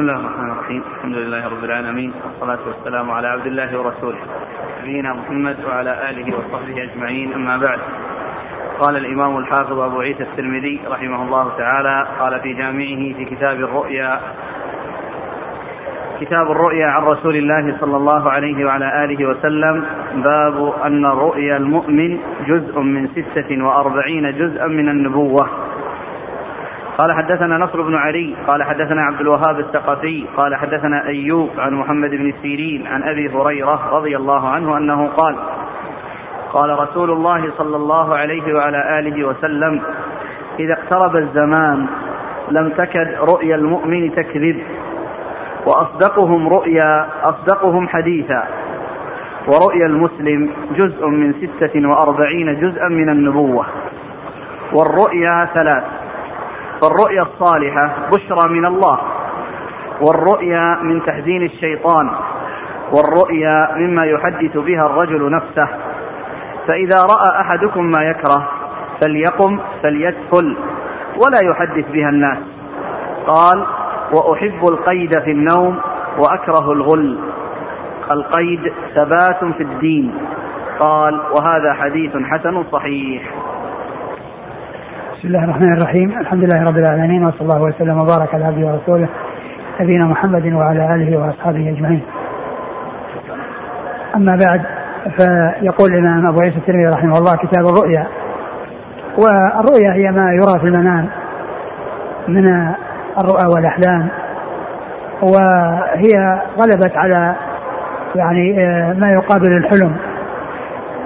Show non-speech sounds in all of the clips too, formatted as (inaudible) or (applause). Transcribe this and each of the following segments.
بسم الله الرحمن الرحيم. الحمد لله رب العالمين. والصلاة والسلام على عبد الله ورسوله. نبينا محمد وعلى آله وصحبه أجمعين. أما بعد. قال الإمام الحافظ أبو عيسى الترمذي رحمه الله تعالى قال في جامعه في كتاب الرؤيا كتاب الرؤيا عن رسول الله صلى الله عليه وعلى آله وسلم. باب أن رؤيا المؤمن جزء من ستة وأربعين جزءا من النبوة. قال حدثنا نصر بن علي قال حدثنا عبد الوهاب الثقفي قال حدثنا أيوب عن محمد بن سيرين عن أبي هريرة رضي الله عنه أنه قال قال رسول الله صلى الله عليه وعلى آله وسلم إذا اقترب الزمان لم تكد رؤيا المؤمن تكذب وأصدقهم رؤيا أصدقهم حديثا ورؤيا المسلم جزء من ستة وأربعين جزءا من النبوة والرؤيا ثلاث فالرؤيا الصالحة بشرى من الله والرؤيا من تحزين الشيطان والرؤيا مما يحدث بها الرجل نفسه. فإذا رأى أحدكم ما يكره فليقم فليدخل ولا يحدث بها الناس. قال وأحب القيد في النوم وأكره الغل. القيد ثبات في الدين. قال وهذا حديث حسن صحيح. بسم الله الرحمن الرحيم. الحمد لله رب العالمين وصلى الله وسلم وبارك على عبده ورسوله نبينا محمد وعلى آله وأصحابه أجمعين. أما بعد فيقول الإمام أبو عيسى الترمذي رحمه الله كتاب الرؤيا. والرؤيا هي ما يرى في المنام من الرؤى والأحلام وهي غلبت على يعني ما يقابل الحلم.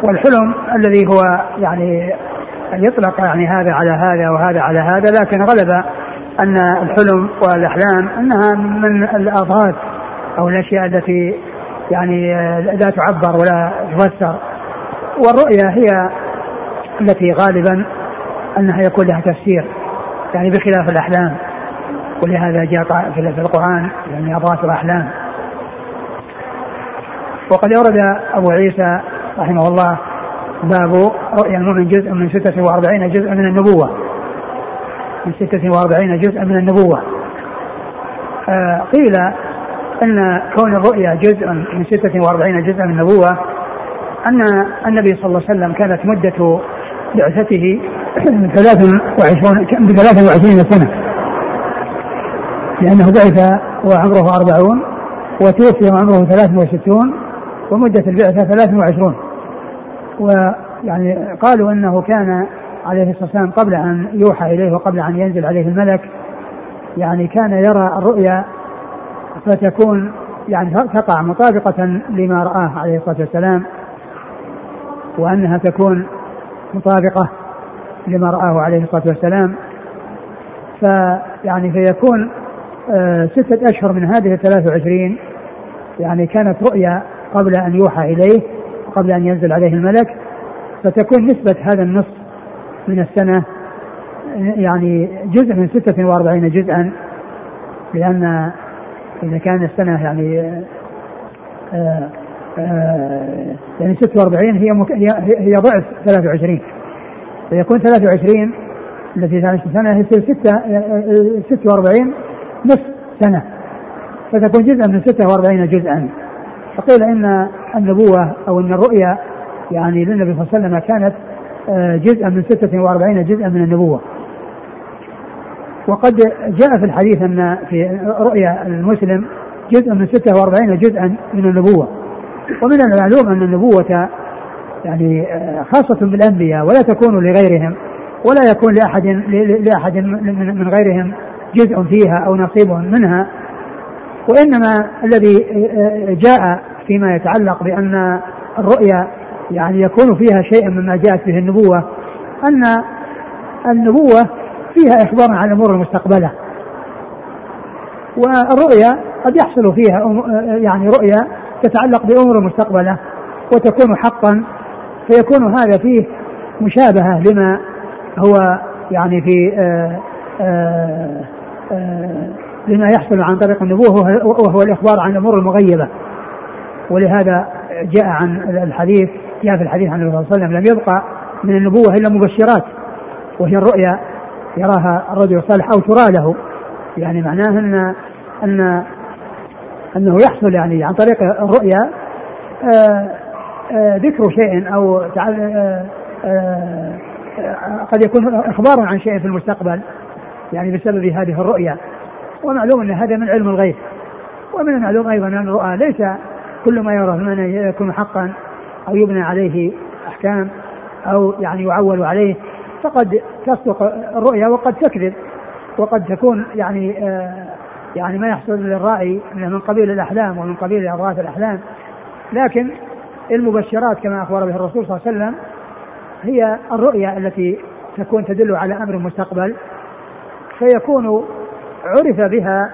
والحلم الذي هو يعني يطلق يعني هذا على هذا وهذا على هذا لكن غلب أن الحلم والأحلام أنها من الأضغاث أو الأشياء التي يعني لا تعبر ولا تفسر. والرؤيا هي التي غالبا أنها يكون لها تفسير يعني بخلاف الأحلام. ولهذا جاء في القرآن يعني أضغاث الاحلام وقد أورد أبو عيسى رحمه الله باب رؤيا المؤمن جزء من 46 جزءا من النبوة. من 46 جزءا من النبوة. آه قيل أن كون الرؤيا جزء من 46 جزءا من النبوة أن النبي صلى الله عليه وسلم كانت مدة بعثته 23 ب 23 سنة. لأنه بعث وعمره 40 وتوفي وعمره 63 ومدة البعثة 23 ويعني قالوا إنه كان عليه الصلاة والسلام قبل أن يوحى إليه وقبل أن ينزل عليه الملك. يعني كان يرى الرؤيا فتكون يعني تقع مطابقة لما رآه عليه الصلاة والسلام وأنها تكون مطابقة لما رآه عليه الصلاة والسلام. فيعني فيكون آه ستة أشهر من هذه الثلاث وعشرين يعني كانت رؤيا قبل أن يوحى إليه. قبل أن ينزل عليه الملك فتكون نسبة هذا النصف من السنة يعني جزء من 46 جزءا لأن إذا كان السنة يعني آآ آآ يعني 46 هي هي هي ضعف 23 فيكون 23 التي ثالث سنة يصير 6 46 نصف سنة. فتكون جزءا من 46 جزءا. فقيل إن النبوة أو إن الرؤيا يعني للنبي صلى الله عليه وسلم كانت جزءا من 46 جزءا من النبوة. وقد جاء في الحديث أن في رؤيا المسلم جزء من 46 جزءا من النبوة. ومن المعلوم أن النبوة يعني خاصة بالأنبياء ولا تكون لغيرهم ولا يكون لأحد لأحد من غيرهم جزء فيها أو نصيب منها وإنما الذي جاء فيما يتعلق بأن الرؤيا يعني يكون فيها شيء مما جاءت به النبوة أن النبوة فيها إخبار عن الأمور المستقبلة. والرؤيا قد يحصل فيها يعني رؤيا تتعلق بأمور مستقبلة وتكون حقا فيكون هذا فيه مشابهة لما هو يعني في آآ آآ آآ لما يحصل عن طريق النبوة وهو الإخبار عن الأمور المغيبة. ولهذا جاء عن الحديث جاء في الحديث عن النبي صلى الله عليه وسلم لم يبقى من النبوة إلا مبشرات. وهي الرؤيا يراها الرجل الصالح أو ترى له. يعني معناه أن ان أنه يحصل يعني عن طريق الرؤيا آه، آه، ذكر شيء أو قد يكون إخبار عن شيء في المستقبل. يعني بسبب هذه الرؤيا. ومعلوم أن هذا من علم الغيب. ومن المعلوم أيضا أن الرؤى ليس كل ما يرى من يكون حقا أو يبنى عليه أحكام أو يعني يعول عليه. فقد تصدق الرؤيا وقد تكذب وقد تكون يعني آه يعني ما يحصل للرائي من قبيل الأحلام ومن قبيل اضغاث الأحلام. لكن المبشرات كما أخبر به الرسول صلى الله عليه وسلم هي الرؤيا التي تكون تدل على أمر مستقبل. فيكون عرف بها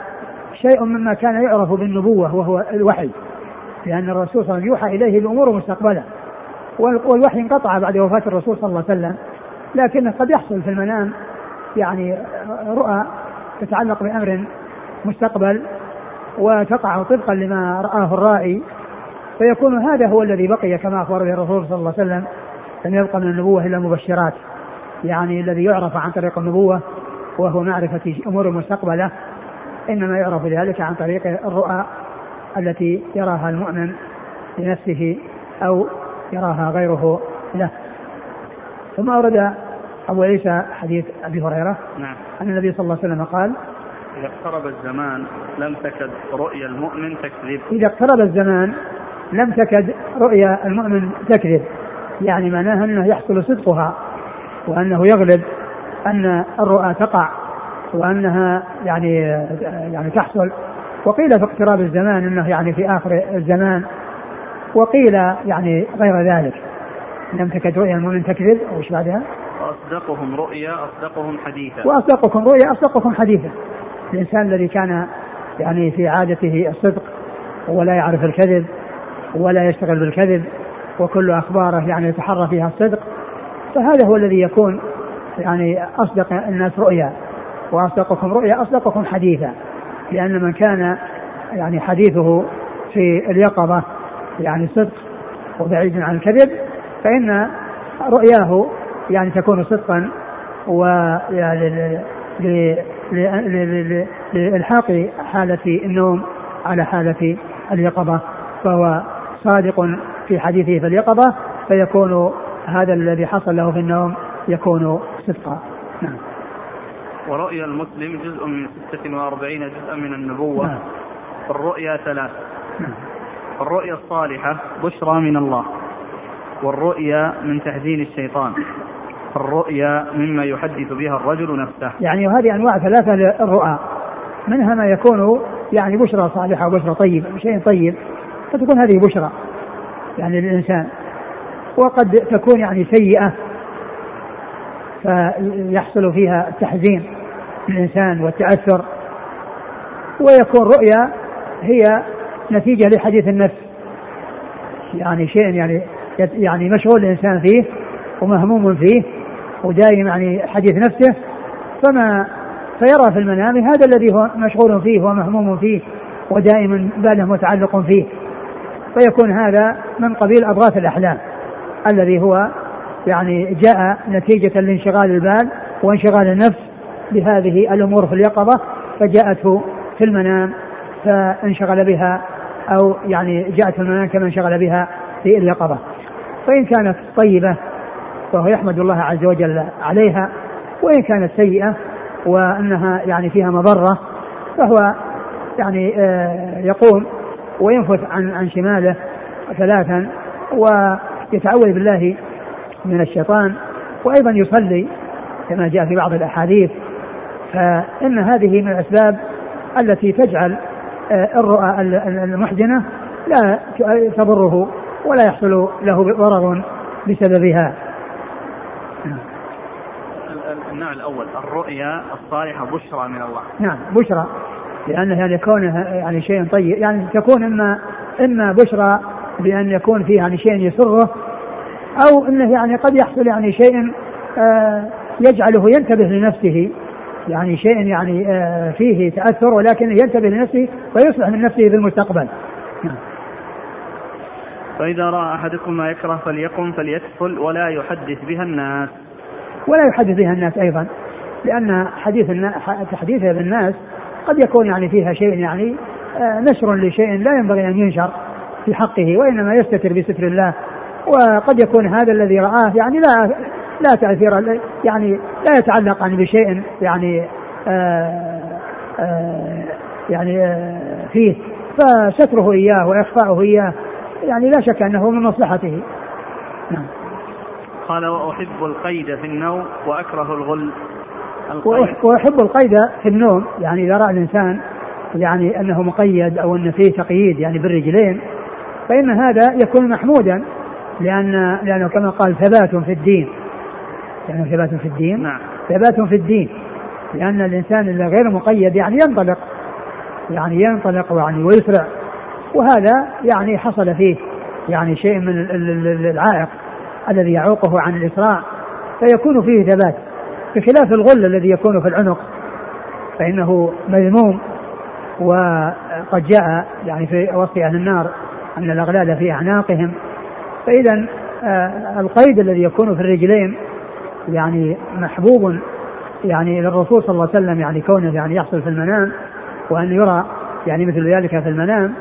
شيء مما كان يعرف بالنبوة وهو الوحي. لأن الرسول صلى الله عليه وسلم يوحى إليه بامور مستقبله والوحي انقطع بعد وفاة الرسول صلى الله عليه وسلم. لكنه قد يحصل في المنام يعني رؤى تتعلق بأمر مستقبل وتقع طبقا لما رآه الرائي فيكون هذا هو الذي بقي كما أخبر به الرسول صلى الله عليه وسلم لم يبقى من النبوة إلا مبشرات. يعني الذي يعرف عن طريق النبوة وهو معرفة أمور المستقبلة إنما يعرف ذلك عن طريق الرؤى التي يراها المؤمن لنفسه أو يراها غيره له. ثم أورد أبو عيسى حديث أبي هريرة نعم. أن النبي صلى الله عليه وسلم قال إذا اقترب الزمان لم تكد رؤيا المؤمن تكذب إذا اقترب الزمان لم تكد رؤيا المؤمن تكذب يعني معناها أنه يحصل صدقها وأنه يغلب أن الرؤى تقع وأنها يعني يعني تحصل. وقيل في اقتراب الزمان أنه يعني في آخر الزمان وقيل يعني غير ذلك. لم تكد رؤيا المؤمن تكذب إيش بعدها؟ وأصدقهم رؤيا أصدقهم حديثا. وأصدقكم رؤيا أصدقكم حديثا. الإنسان الذي كان يعني في عادته الصدق ولا يعرف الكذب ولا يشتغل بالكذب وكل أخباره يعني يتحرى فيها الصدق فهذا هو الذي يكون يعني أصدق الناس رؤيا وأصدقكم رؤيا أصدقكم حديثا. لأن من كان يعني حديثه في اليقظة يعني صدق وبعيد عن الكذب فإن رؤياه يعني تكون صدقا ويعني لإلحاق حالة النوم على حالة اليقظة. فهو صادق في حديثه في اليقظة فيكون هذا الذي حصل له في النوم يكون صدقا. نعم. ورؤيا المسلم جزء من 46 جزءا من النبوة. نعم. الرؤيا ثلاث نعم. الرؤيا الصالحة بشرى من الله. والرؤيا من تحزين الشيطان. الرؤيا مما يحدث بها الرجل نفسه. يعني هذه أنواع ثلاثة للرؤى. منها ما يكون يعني بشرى صالحة وبشرى طيب شيء طيب فتكون هذه بشرى يعني للإنسان. وقد تكون يعني سيئة. فيحصل فيها التحزين للإنسان والتأثر. ويكون رؤيا هي نتيجة لحديث النفس. يعني شيء يعني يعني مشغول الإنسان فيه ومهموم فيه ودائم يعني حديث نفسه. فما فيرى في المنام هذا الذي هو مشغول فيه ومهموم فيه ودائما باله متعلق فيه. فيكون هذا من قبيل أضغاث الأحلام الذي هو يعني جاء نتيجة لانشغال البال وانشغال النفس بهذه الأمور في اليقظة فجاءته في المنام فانشغل بها أو يعني جاءت في المنام كما انشغل بها في اليقظة. فإن كانت طيبة فهو يحمد الله عز وجل عليها وإن كانت سيئة وأنها يعني فيها مضرة فهو يعني آه، يقوم وينفث عن عن شماله ثلاثا ويتعوذ بالله من الشيطان وأيضا يصلي كما جاء في بعض الأحاديث فإن هذه من الأسباب التي تجعل آه، الرؤى المحزنة لا تضره ولا يحصل له ضرر بسببها. النوع الأول الرؤيا الصالحة بشرى من الله. نعم بشرى لأنه يعني كونه يعني شيء طيب يعني تكون إما إما بشرى بأن يكون فيه يعني شيء يسره أو أنه يعني قد يحصل يعني شيء آه يجعله ينتبه لنفسه يعني شيء يعني آه فيه تأثر ولكن ينتبه لنفسه ويصلح من نفسه في المستقبل. فإذا رأى أحدكم ما يكره فليقم فليتفل ولا يحدث بها الناس ولا يحدث بها الناس أيضا لأن حديث الناس تحديثها بالناس قد يكون يعني فيها شيء يعني آه، نشر لشيء لا ينبغي أن ينشر في حقه وإنما يستتر بستر الله وقد يكون هذا الذي رآه يعني لا لا تأثير يعني لا يتعلق يعني بشيء يعني آآ آآ يعني آآ فيه. فستره إياه وإخفاؤه إياه يعني لا شك أنه من مصلحته. نعم. قال وأحب القيد في النوم وأكره الغل. وأحب القيد في النوم. يعني إذا رأى الإنسان يعني أنه مقيد أو أن فيه تقييد يعني بالرجلين فإن هذا يكون محمودا. لأن لأنه كما قال ثبات في الدين. يعني ثبات في الدين. نعم. ثبات في الدين. لأن الإنسان اللي غير مقيد يعني ينطلق. يعني ينطلق يعني ويسرع. وهذا يعني حصل فيه يعني شيء من العائق الذي يعوقه عن الإسراع فيكون فيه ثبات. بخلاف الغل الذي يكون في العنق. فإنه مذموم. وقد جاء يعني في وصف أهل النار أن الأغلال في أعناقهم. فإذا آه، القيد الذي يكون في الرجلين يعني محبوب يعني للرسول صلى الله عليه وسلم يعني كونه يعني يحصل في المنام وأن يرى يعني مثل ذلك في المنام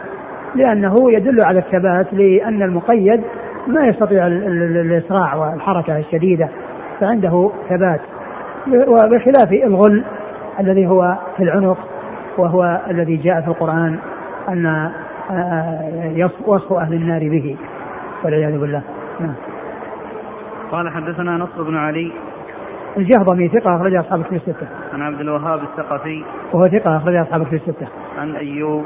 لأنه يدل على الثبات لأن المقيد ما يستطيع الإسراع والحركة الشديدة فعنده ثبات. وبخلاف الغل الذي هو في العنق وهو الذي جاء في القرآن أن آه، وصف أهل النار به. والعياذ بالله نعم قال حدثنا نصر بن علي الجهضمي ثقة أخرج أصحاب في الستة. عن عبد الوهاب الثقفي وهو ثقة أخرج أصحاب في الستة. عن أيوب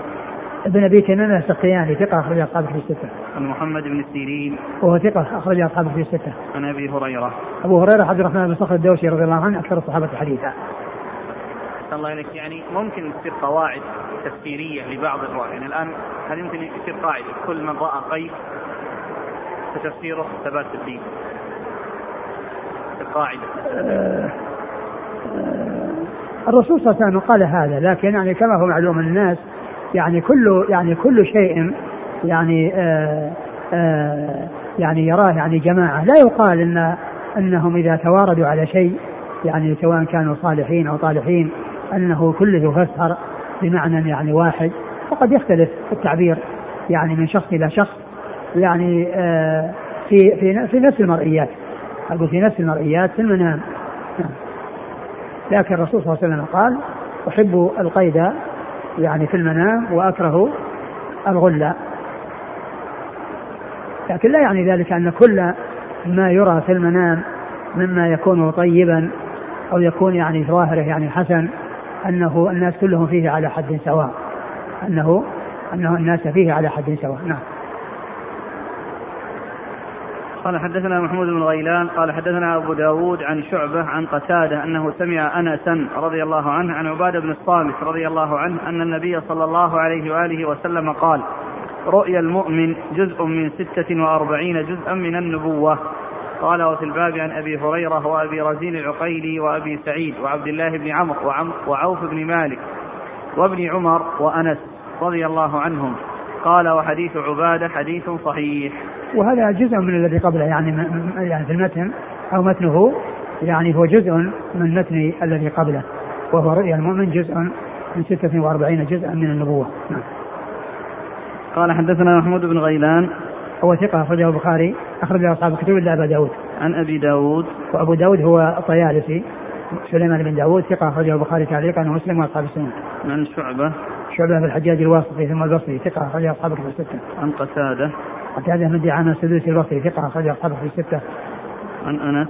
ابن أبي كنانة السقياني ثقة أخرج أصحاب في الستة. عن محمد بن سيرين وهو ثقة أخرج أصحاب في الستة. عن أبي هريرة. أبو هريرة عبد الرحمن بن صخر الدوسي رضي الله عنه أكثر الصحابة حديثا. الله إليك يعني ممكن تصير قواعد تفسيرية لبعض الرواة يعني الآن هل يمكن يصير قاعدة كل من رأى قيد فتفسيره ثبات الدين. القاعدة. آه، آه، الرسول صلى الله عليه وسلم قال هذا لكن يعني كما هو معلوم الناس يعني كل يعني كل شيء يعني آآ آه، آآ يعني يراه يعني جماعة. لا يقال إن إنهم إذا تواردوا على شيء يعني سواء كانوا صالحين أو طالحين أنه كله يفسر بمعنى يعني واحد. وقد يختلف التعبير يعني من شخص إلى شخص. يعني في في في نفس المرئيات. أقول في نفس المرئيات في المنام لكن الرسول صلى الله عليه وسلم قال أحب القيد يعني في المنام وأكره الغلة. لكن لا يعني ذلك أن كل ما يرى في المنام مما يكون طيبا أو يكون يعني ظاهره يعني حسن أنه الناس كلهم فيه على حد سواء. أنه أنه الناس فيه على حد سواء. نعم. قال حدثنا محمود بن غيلان قال حدثنا أبو داود عن شعبة عن قتادة أنه سمع أنسا رضي الله عنه عن عبادة بن الصامت رضي الله عنه أن النبي صلى الله عليه وآله وسلم قال رؤيا المؤمن جزء من ستة وأربعين جزءا من النبوة. قال وفي الباب عن أبي هريرة وأبي رزين العقيلي وأبي سعيد وعبد الله بن عمرو وعوف بن مالك وابن عمر وأنس رضي الله عنهم. قال وحديث عبادة حديث صحيح. وهذا جزء من الذي قبله يعني يعني في المتن أو متنه يعني هو جزء من متن الذي قبله وهو رؤيا المؤمن جزء من 46 جزءا من النبوة نعم. قال حدثنا محمود بن غيلان هو ثقة أخرجه البخاري أخرجه أصحاب الكتب إلا أبا داود عن أبي داود وأبو داود هو الطيالسي سليمان بن داود ثقة أخرجه البخاري تعليقا ومسلم وأصحاب السنة عن شعبة شعبة بن الحجاج الواسطي ثم البصري ثقة أخرج أصحاب الكتب الستة. عن قتادة. قتادة بن دعامة السدوسي البصري ثقة أخرج أصحاب الكتب الستة. عن أنس.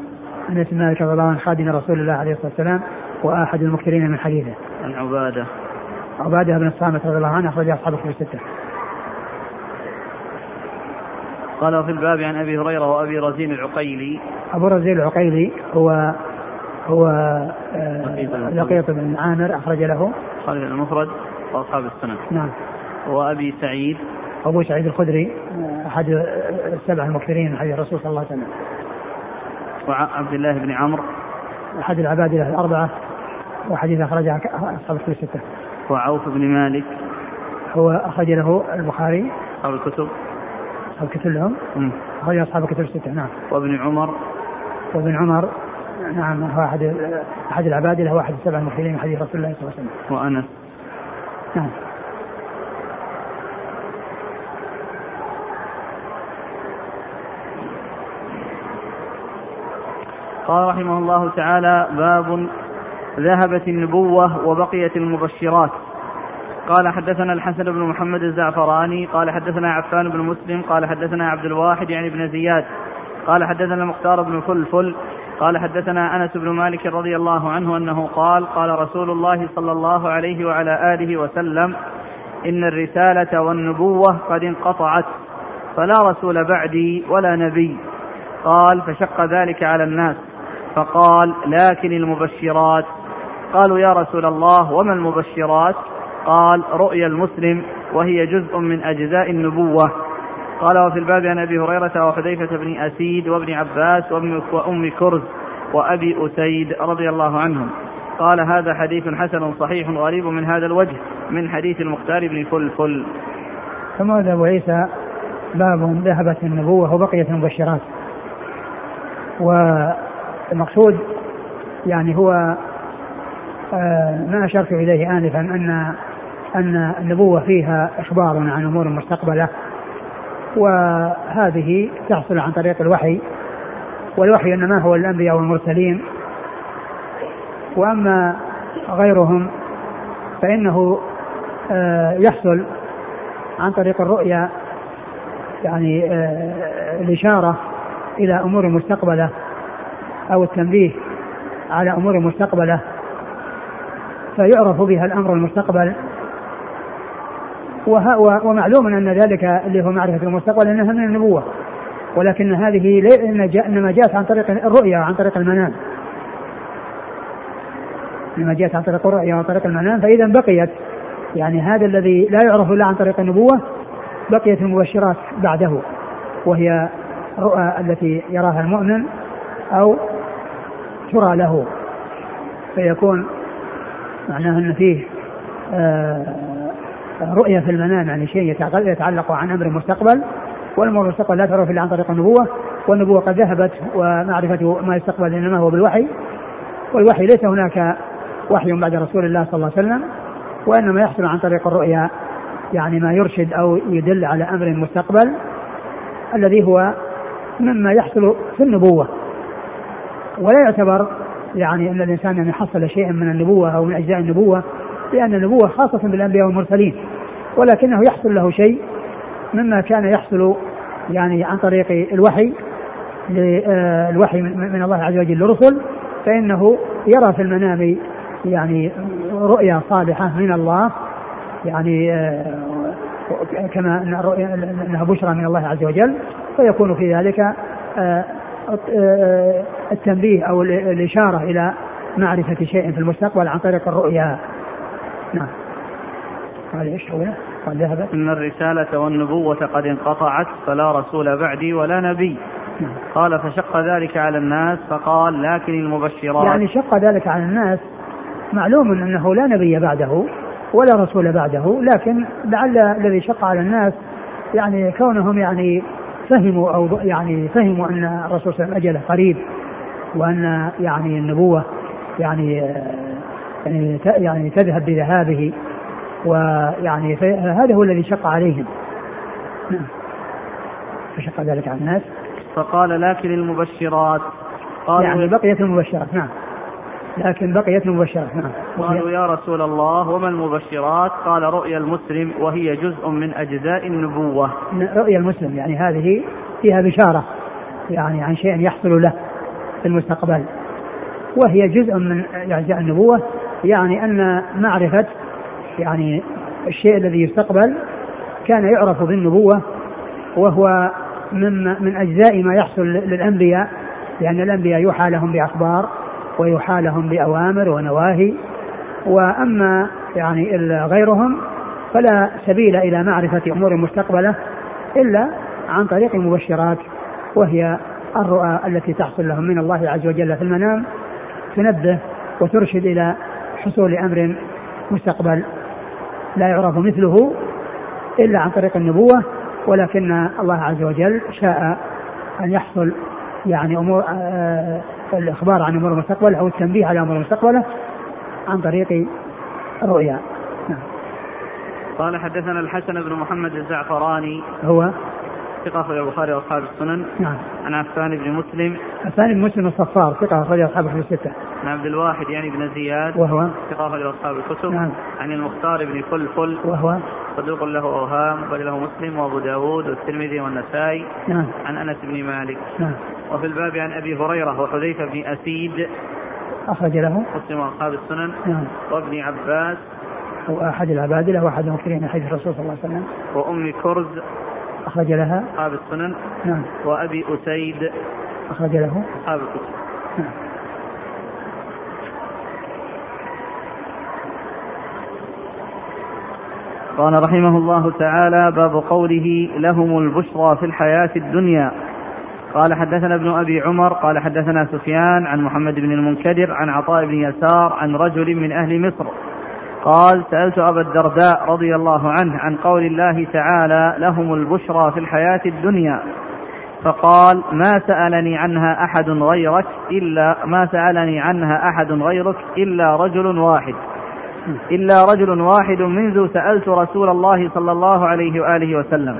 أنس بن مالك رضي الله عنه خادم رسول الله عليه الصلاة والسلام وأحد المكثرين من حديثه. عن عبادة. عبادة بن الصامت رضي الله عنه أخرج أصحاب الكتب الستة. قال وفي الباب عن أبي هريرة وأبي رزين العقيلي أبو رزين العقيلي هو هو آه، لقيط بن عامر أخرج له خالد المفرد وأصحاب السنن نعم وأبي سعيد أبو سعيد الخدري أحد السبع المكثرين من حديث الرسول صلى الله عليه وسلم. وعبد الله بن عمرو. أحد العباد له الأربعة وحديث اخرجه أصحاب الكتب الستة. وعوف بن مالك. هو أخرج له البخاري. أصحاب الكتب. أصحاب الكتب لهم. أخرج أصحاب الكتب الستة نعم. وابن عمر. وابن عمر نعم هو أحد أحد العباد له احد السبع المخيلين من حديث رسول الله صلى الله عليه وسلم. وأنس. نعم. قال رحمه الله تعالى باب ذهبت النبوة وبقيت المبشرات. قال حدثنا الحسن بن محمد الزعفراني قال حدثنا عفان بن مسلم قال حدثنا عبد الواحد يعني بن زياد قال حدثنا المختار بن فلفل قال حدثنا أنس بن مالك رضي الله عنه أنه قال قال رسول الله صلى الله عليه وعلى آله وسلم إن الرسالة والنبوة قد انقطعت فلا رسول بعدي ولا نبي. قال فشق ذلك على الناس. فقال لكن المبشرات. قالوا يا رسول الله وما المبشرات؟ قال رؤيا المسلم وهي جزء من أجزاء النبوة. قال وفي الباب عن أبي هريرة وحذيفة بن أسيد وابن عباس وأم كرز وأبي أسيد رضي الله عنهم. قال هذا حديث حسن صحيح غريب من هذا الوجه من حديث المختار بن فلفل. ثم هذا أبو عيسى؟ باب ذهبت النبوة وبقيت المبشرات. والمقصود يعني هو آه، ما أشرت إليه آنفا أن أن النبوة فيها إخبار عن أمور مستقبلة وهذه تحصل عن طريق الوحي والوحي إنما هو الأنبياء والمرسلين وأما غيرهم فإنه آه، يحصل عن طريق الرؤيا يعني آه، الإشارة إلى أمور مستقبلة. أو التنبيه على أمور مستقبلة فيعرف بها الأمر المستقبل. ومعلوم أن ذلك اللي هو معرفة المستقبل أنها من النبوة ولكن هذه إنما جاءت عن طريق الرؤيا عن طريق المنام. إنما جاءت عن طريق الرؤيا وعن طريق المنام فإذا بقيت يعني هذا الذي لا يعرف إلا عن طريق النبوة بقيت المبشرات بعده وهي الرؤى التي يراها المؤمن أو ترى له. فيكون معناه أن فيه آه، رؤية في المنام يعني شيء يتعلق عن أمر مستقبل. والأمور المستقبل لا تعرف إلا عن طريق النبوة. والنبوة قد ذهبت ومعرفة ما يستقبل إنما هو بالوحي. والوحي ليس هناك وحي بعد رسول الله صلى الله عليه وسلم وإنما يحصل عن طريق الرؤيا يعني ما يرشد أو يدل على أمر مستقبل الذي هو مما يحصل في النبوة. ولا يعتبر يعني أن الإنسان ان يحصل شيئا من النبوة أو من أجزاء النبوة لأن النبوة خاصة بالأنبياء والمرسلين ولكنه يحصل له شيء مما كان يحصل يعني عن طريق الوحي الوحي من الله عز وجل للرسل فإنه يرى في المنام يعني رؤيا صالحة من الله يعني آه، كما أنها بشرى من الله عز وجل فيكون في ذلك آه، التنبيه أو الإشارة إلى معرفة شيء في المستقبل عن طريق الرؤيا. نعم. قال إيش هو؟ قال ذهبت إن الرسالة والنبوة قد انقطعت فلا رسول بعدي ولا نبي. نعم. قال فشق ذلك على الناس فقال لكن المبشرات يعني شق ذلك على الناس معلوم أنه لا نبي بعده ولا رسول بعده لكن لعل الذي شق على الناس يعني كونهم يعني فهموا أو يعني فهموا أن الرسول صلى الله عليه وسلم اجله قريب وأن يعني النبوة يعني يعني يعني تذهب بذهابه ويعني هذا هو الذي شق عليهم. نعم. فشق ذلك على الناس. فقال لكن المبشرات. قالوا يعني بقيت المبشرات. نعم. لكن بقيت المبشرات نعم. قالوا يا رسول الله وما المبشرات؟ قال رؤيا المسلم وهي جزء من أجزاء النبوة. رؤيا المسلم يعني هذه فيها بشارة يعني عن شيء يحصل له في المستقبل. وهي جزء من أجزاء النبوة يعني أن معرفة يعني الشيء الذي يستقبل كان يعرف بالنبوة وهو من من أجزاء ما يحصل للأنبياء لأن الأنبياء يوحى لهم بأخبار ويوحى لهم بأوامر ونواهي وأما يعني غيرهم فلا سبيل إلى معرفة أمور مستقبلة إلا عن طريق المبشرات وهي الرؤى التي تحصل لهم من الله عز وجل في المنام تنبه وترشد إلى حصول أمر مستقبل لا يعرف مثله إلا عن طريق النبوة ولكن الله عز وجل شاء أن يحصل يعني أمور آه، الإخبار عن أمور المستقبل أو التنبيه على أمور المستقبل عن طريق الرؤيا نعم. قال حدثنا الحسن بن محمد الزعفراني هو ثقة أخرج البخاري وأصحاب السنن. نعم. عن عفان بن مسلم. عفان بن مسلم الصفار ثقة أخرج أصحاب في الستة. عن عبد الواحد يعني بن زياد. وهو؟ ثقة أخرج أصحاب الكتب. نعم. عن المختار بن فلفل. وهو؟ صدوق له أوهام بل له مسلم وأبو داود والترمذي والنسائي. نعم. عن أنس بن مالك. نعم. وفي الباب عن أبي هريرة وحذيفة بن أسيد. أخرج له؟ مسلم وأصحاب السنن. نعم. وابن عباس. هو أحد العبادلة وأحد المكثرين حديث الرسول صلى الله عليه وسلم. وأم كرز. أخرج لها. أصحاب السنن. نعم. وأبي أسيد. أخرج له. أصحاب الكتب. نعم. قال رحمه الله تعالى باب قوله لهم البشرى في الحياة الدنيا. قال حدثنا ابن أبي عمر. قال حدثنا سفيان عن محمد بن المنكدر عن عطاء بن يسار عن رجل من أهل مصر. قال سألت أبا الدرداء رضي الله عنه عن قول الله تعالى لهم البشرى في الحياة الدنيا. فقال ما سألني عنها أحد غيرك إلا ما سألني عنها أحد غيرك إلا رجل واحد. إلا رجل واحد منذ سألت رسول الله صلى الله عليه وآله وسلم.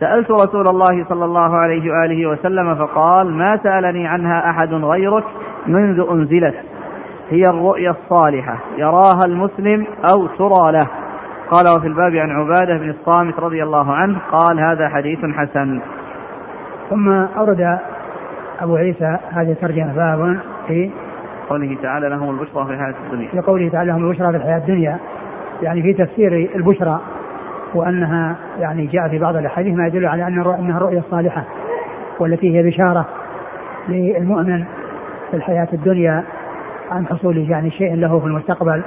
سألت رسول الله صلى الله عليه وآله وسلم فقال ما سألني عنها أحد غيرك منذ أنزلت. هي الرؤيا الصالحة يراها المسلم أو ترى له. قال وفي الباب عن عبادة بن الصامت رضي الله عنه قال هذا حديث حسن. ثم أورد أبو عيسى هذه الترجمة باب في قوله تعالى لهم البشرى في الحياة الدنيا. في قوله تعالى لهم البشرى في الحياة الدنيا يعني في تفسير البشرى وأنها يعني جاء في بعض الأحاديث ما يدل على أن أنها الرؤيا الصالحة والتي هي بشارة للمؤمن في الحياة الدنيا. عن حصول يعني شيء له في المستقبل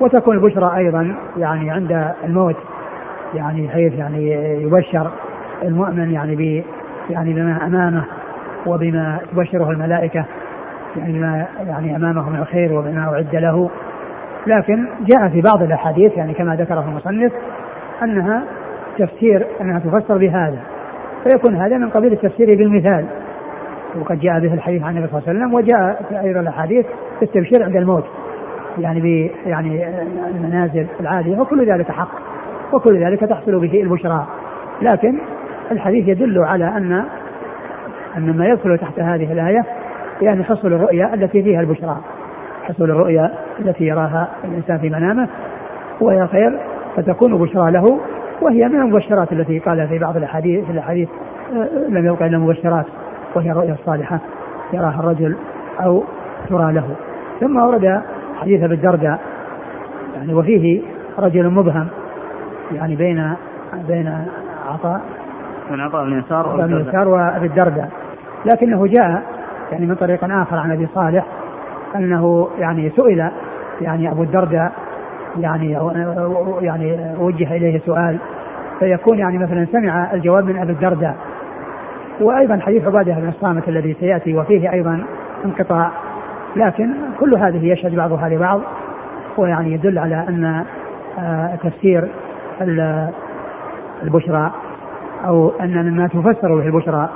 وتكون البشرى أيضا يعني عند الموت يعني حيث يعني يبشر المؤمن يعني ب يعني بما أمامه وبما تبشره الملائكة يعني بما يعني أمامه من الخير وبما أعد له. لكن جاء في بعض الأحاديث يعني كما ذكره المصنف أنها تفسير أنها تفسر بهذا فيكون هذا من قبيل التفسير بالمثال. وقد جاء به الحديث عن النبي صلى الله عليه وسلم وجاء في أيضا الأحاديث في التبشير عند الموت. يعني ب يعني المنازل العالية وكل ذلك حق وكل ذلك تحصل به البشرى. لكن الحديث يدل على أن أن ما يدخل تحت هذه الآية يعني حصل الرؤيا التي فيها البشرى. حصل الرؤيا التي يراها الإنسان في منامه وهي خير فتكون بشرى له وهي من المبشرات التي قال في بعض الأحاديث في الأحاديث آه، لم يبقى إلا مبشرات. وهي الرؤيا الصالحة يراها الرجل أو ترى له. ثم ورد حديث أبي الدرداء يعني وفيه رجل مبهم يعني بين بين عطاء من عطاء بن يسار بن يسار وأبي الدرداء. لكنه جاء يعني من طريق آخر عن أبي صالح أنه يعني سئل يعني أبو الدرداء يعني يعني وجه إليه سؤال فيكون يعني مثلا سمع الجواب من أبي الدرداء. وأيضا حديث عبادة بن الصامت الذي سيأتي وفيه أيضا انقطاع. لكن كل هذه يشهد بعضها لبعض ويعني يدل على أن آه، تفسير البشرى أو أن مما تفسر به البشرى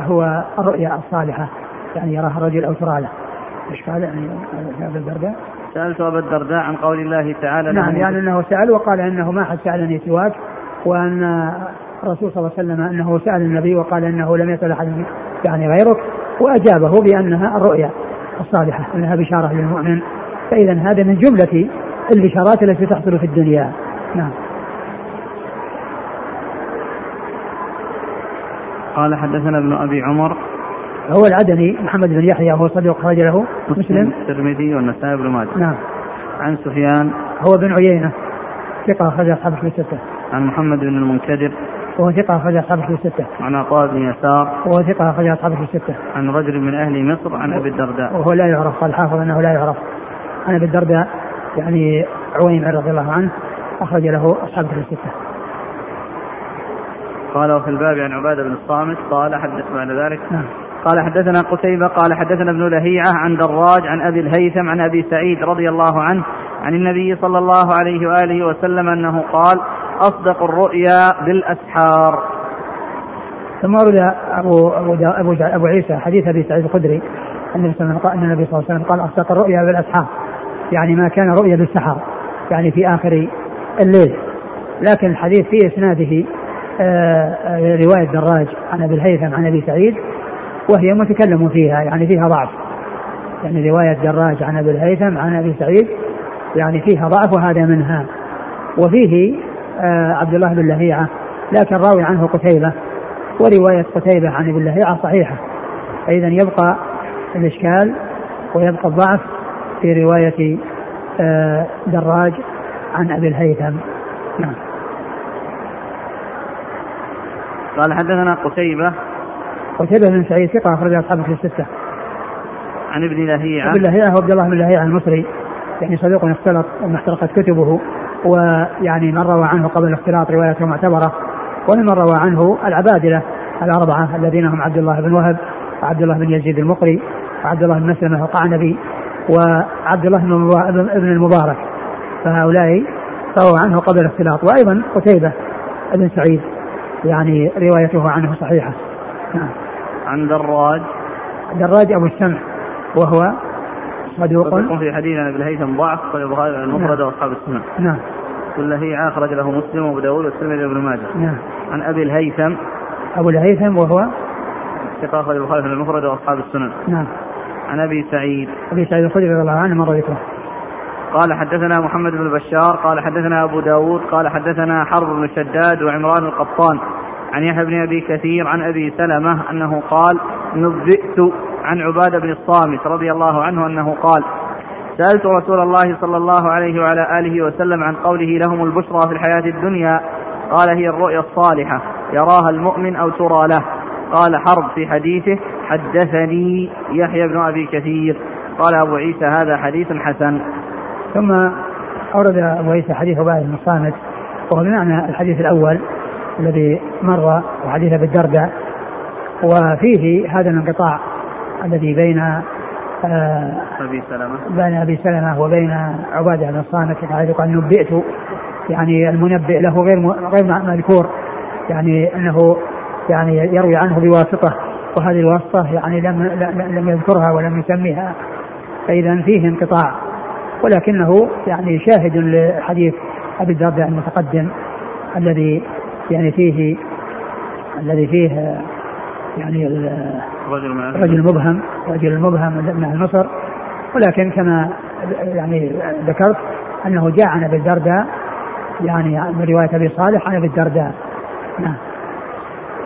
هو الرؤيا الصالحة يعني يراها الرجل أو ترى له. إيش قال؟ يعني ابا الدرداء؟ سالت ابا الدرداء عن قول الله تعالى نعم يعني أنه سأل وقال أنه ما حد سألني سواك وأن الرسول صلى الله عليه وسلم أنه سأل النبي وقال إنه لم يسأل أحد يعني غيرك وأجابه بأنها الرؤيا الصالحة أنها بشارة للمؤمن. فإذا هذا من جملة البشارات التي تحصل في الدنيا. نعم. قال حدثنا ابن أبي عمر. هو العدني محمد بن يحيى وهو صديق خرج له مسلم الترمذي والنسائي بن ماجه. نعم. عن سفيان. هو بن عيينة ثقة أخرج أصحاب في الستة. عن محمد بن المنكدر. وهو ثقة أخرج أصحابه في الستة. عن عطاء بن يسار. وهو ثقة أخرج أصحابه في الستة. عن رجل من أهل مصر عن أبي الدرداء. وهو لا يعرف قال حافظ أنه لا يعرف. عن أبي الدرداء يعني عويم رضي الله عنه أخرج له أصحابه في الستة. قال وفي الباب عن عبادة بن الصامت قال حدث بعد ذلك نعم. قال حدثنا قتيبة قال حدثنا ابن لهيعة عن دراج عن أبي الهيثم عن أبي سعيد رضي الله عنه عن النبي صلى الله عليه وآله وسلم أنه قال أصدق الرؤيا بالأسحار. ثم ورد أبو أبو أبو, أبو عيسى حديث أبي سعيد الخدري أن النبي صلى الله عليه وسلم قال أصدق الرؤيا بالأسحار. يعني ما كان رؤيا بالسحر يعني في آخر الليل. لكن الحديث في إسناده آه، رواية دراج عن أبي الهيثم عن أبي سعيد وهي متكلم فيها يعني فيها ضعف. يعني رواية دراج عن أبي الهيثم عن أبي سعيد يعني فيها ضعف وهذا منها. وفيه آه، عبد الله بن لهيعة لكن راوي عنه قتيبة ورواية قتيبة عن ابن لهيعة صحيحة. فإذا يبقى الإشكال ويبقى الضعف في رواية آه، دراج عن أبي الهيثم. نعم. قال حدثنا قتيبة. قتيبة بن سعيد ثقة أخرج أصحابه في الستة. عن ابن لهيعة. ابن لهيعة هو عبد الله بن لهيعة المصري يعني صديق اختلط احترقت كتبه. ويعني من روى عنه قبل الاختلاط روايته معتبرة ومن روى عنه العبادلة الأربعة الذين هم عبد الله بن وهب وعبد الله بن يزيد المقري وعبد الله بن مسلمة القعنبي وعبد الله بن المبارك. فهؤلاء رووا عنه قبل الاختلاط. وأيضا قتيبة بن سعيد يعني روايته عنه صحيحة. نعم. عن دراج. دراج أبو السمح وهو صدوق في حديثه عن أبي الهيثم ضعف قال البخاري المفرد نعم. وأصحاب السنن نعم كل هي أخرج له مسلم وأبو داود والترمذي وابن ماجه نعم عن أبي الهيثم أبو الهيثم وهو ثقة أخرج البخاري في المفرد وأصحاب السنن. نعم. عن أبي سعيد. أبي سعيد الخدري رضي الله عنه مر ذكره. قال حدثنا محمد بن بشار قال حدثنا أبو داود قال حدثنا حرب بن شداد وعمران القطان عن يحيى بن أبي كثير عن أبي سلمة أنه قال نبئت عن عبادة بن الصامت رضي الله عنه أنه قال سألت رسول الله صلى الله عليه وعلى آله وسلم عن قوله لهم البشرى في الحياة الدنيا قال هي الرؤيا الصالحة يراها المؤمن أو ترى له. قال حرب في حديثه حدثني يحيى بن أبي كثير. قال أبو عيسى هذا حديث حسن. ثم أورد أبو عيسى حديث عبادة بن الصامت وهو بمعنى الحديث الأول الذي مر وحديث بالدرداء وفيه هذا الانقطاع الذي بين آه أبي سلمة. بين أبي سلمة وبين عبادة بن الصامت قال نبئت يعني المنبئ له غير غير مذكور. يعني إنه يعني يروي عنه بواسطة وهذه الواسطة يعني لم لم يذكرها ولم يسميها. فإذا فيه انقطاع. ولكنه يعني شاهد لحديث أبي الدرداء المتقدم الذي يعني فيه الذي فيه يعني الرجل المبهم الرجل المبهم من أهل مصر. ولكن كما يعني ذكرت أنه جاء عن أبي الدرداء يعني من رواية أبي صالح عن أبي الدرداء. نعم.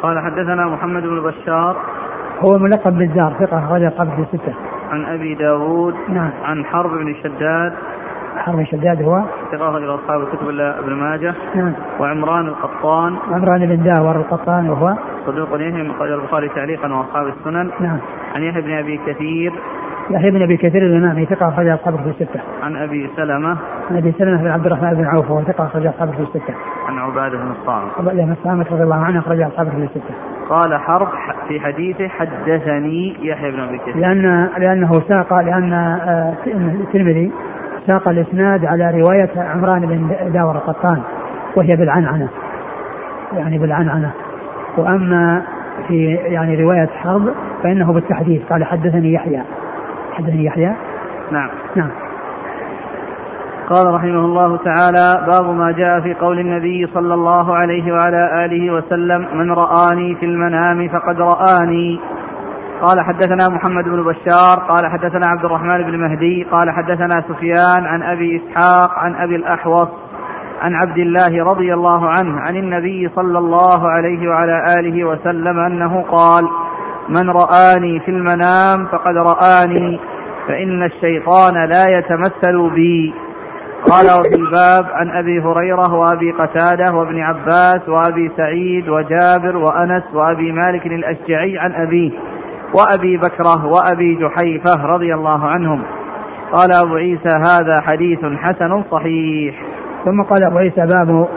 قال حدثنا محمد بن بشار. هو ملقب بالزار ثقة أخرج قبل ستة. عن أبي داود. نعم. عن حرب بن شداد. حرب شداد هو ثقة أخرج أصحاب الكتب إلا ابن ماجه. نعم. وعمران القطان. عمران بن داور القطان وهو صدوق يهم أخرج البخاري تعليقا وأصحاب السنن. نعم. عن يحيى بن أبي كثير يحيى بن أبي كثير الامامي ثقة اخرج اصحابه في الستة. عن أبي سلمة. عن أبي سلمة بن عبد الرحمن بن عوف وهو ثقة اخرج اصحابه في الستة. عن عبادة بن الصامت. عبادة بن الصامت رضي الله عنه اخرج اصحابه في الستة. قال حرب في حديثه حدثني يحيى بن أبي كثير. لأن لأنه ساق لأن آه، الترمذي ساق الإسناد على رواية عمران بن داور القطان وهي بالعنعنة. يعني بالعنعنة. وأما في يعني رواية حرب فإنه بالتحديث. قال حدثني يحيى. حدثني يحيى. نعم. نعم. قال رحمه الله تعالى باب ما جاء في قول النبي صلى الله عليه وعلى آله وسلم من رآني في المنام فقد رآني. قال حدثنا محمد بن بشار قال حدثنا عبد الرحمن بن مهدي قال حدثنا سفيان عن أبي إسحاق عن أبي الأحوص عن عبد الله رضي الله عنه عن النبي صلى الله عليه وعلى آله وسلم أنه قال من رآني في المنام فقد رآني فإن الشيطان لا يتمثل بي. قال وفي الباب عن أبي هريرة وأبي قتادة وابن عباس وأبي سعيد وجابر وأنس وأبي مالك الأشجعي عن أبيه. وأبي بكرة وأبي جحيفة رضي الله عنهم. قال أبو عيسى هذا حديث حسن صحيح. ثم قال أبو عيسى باب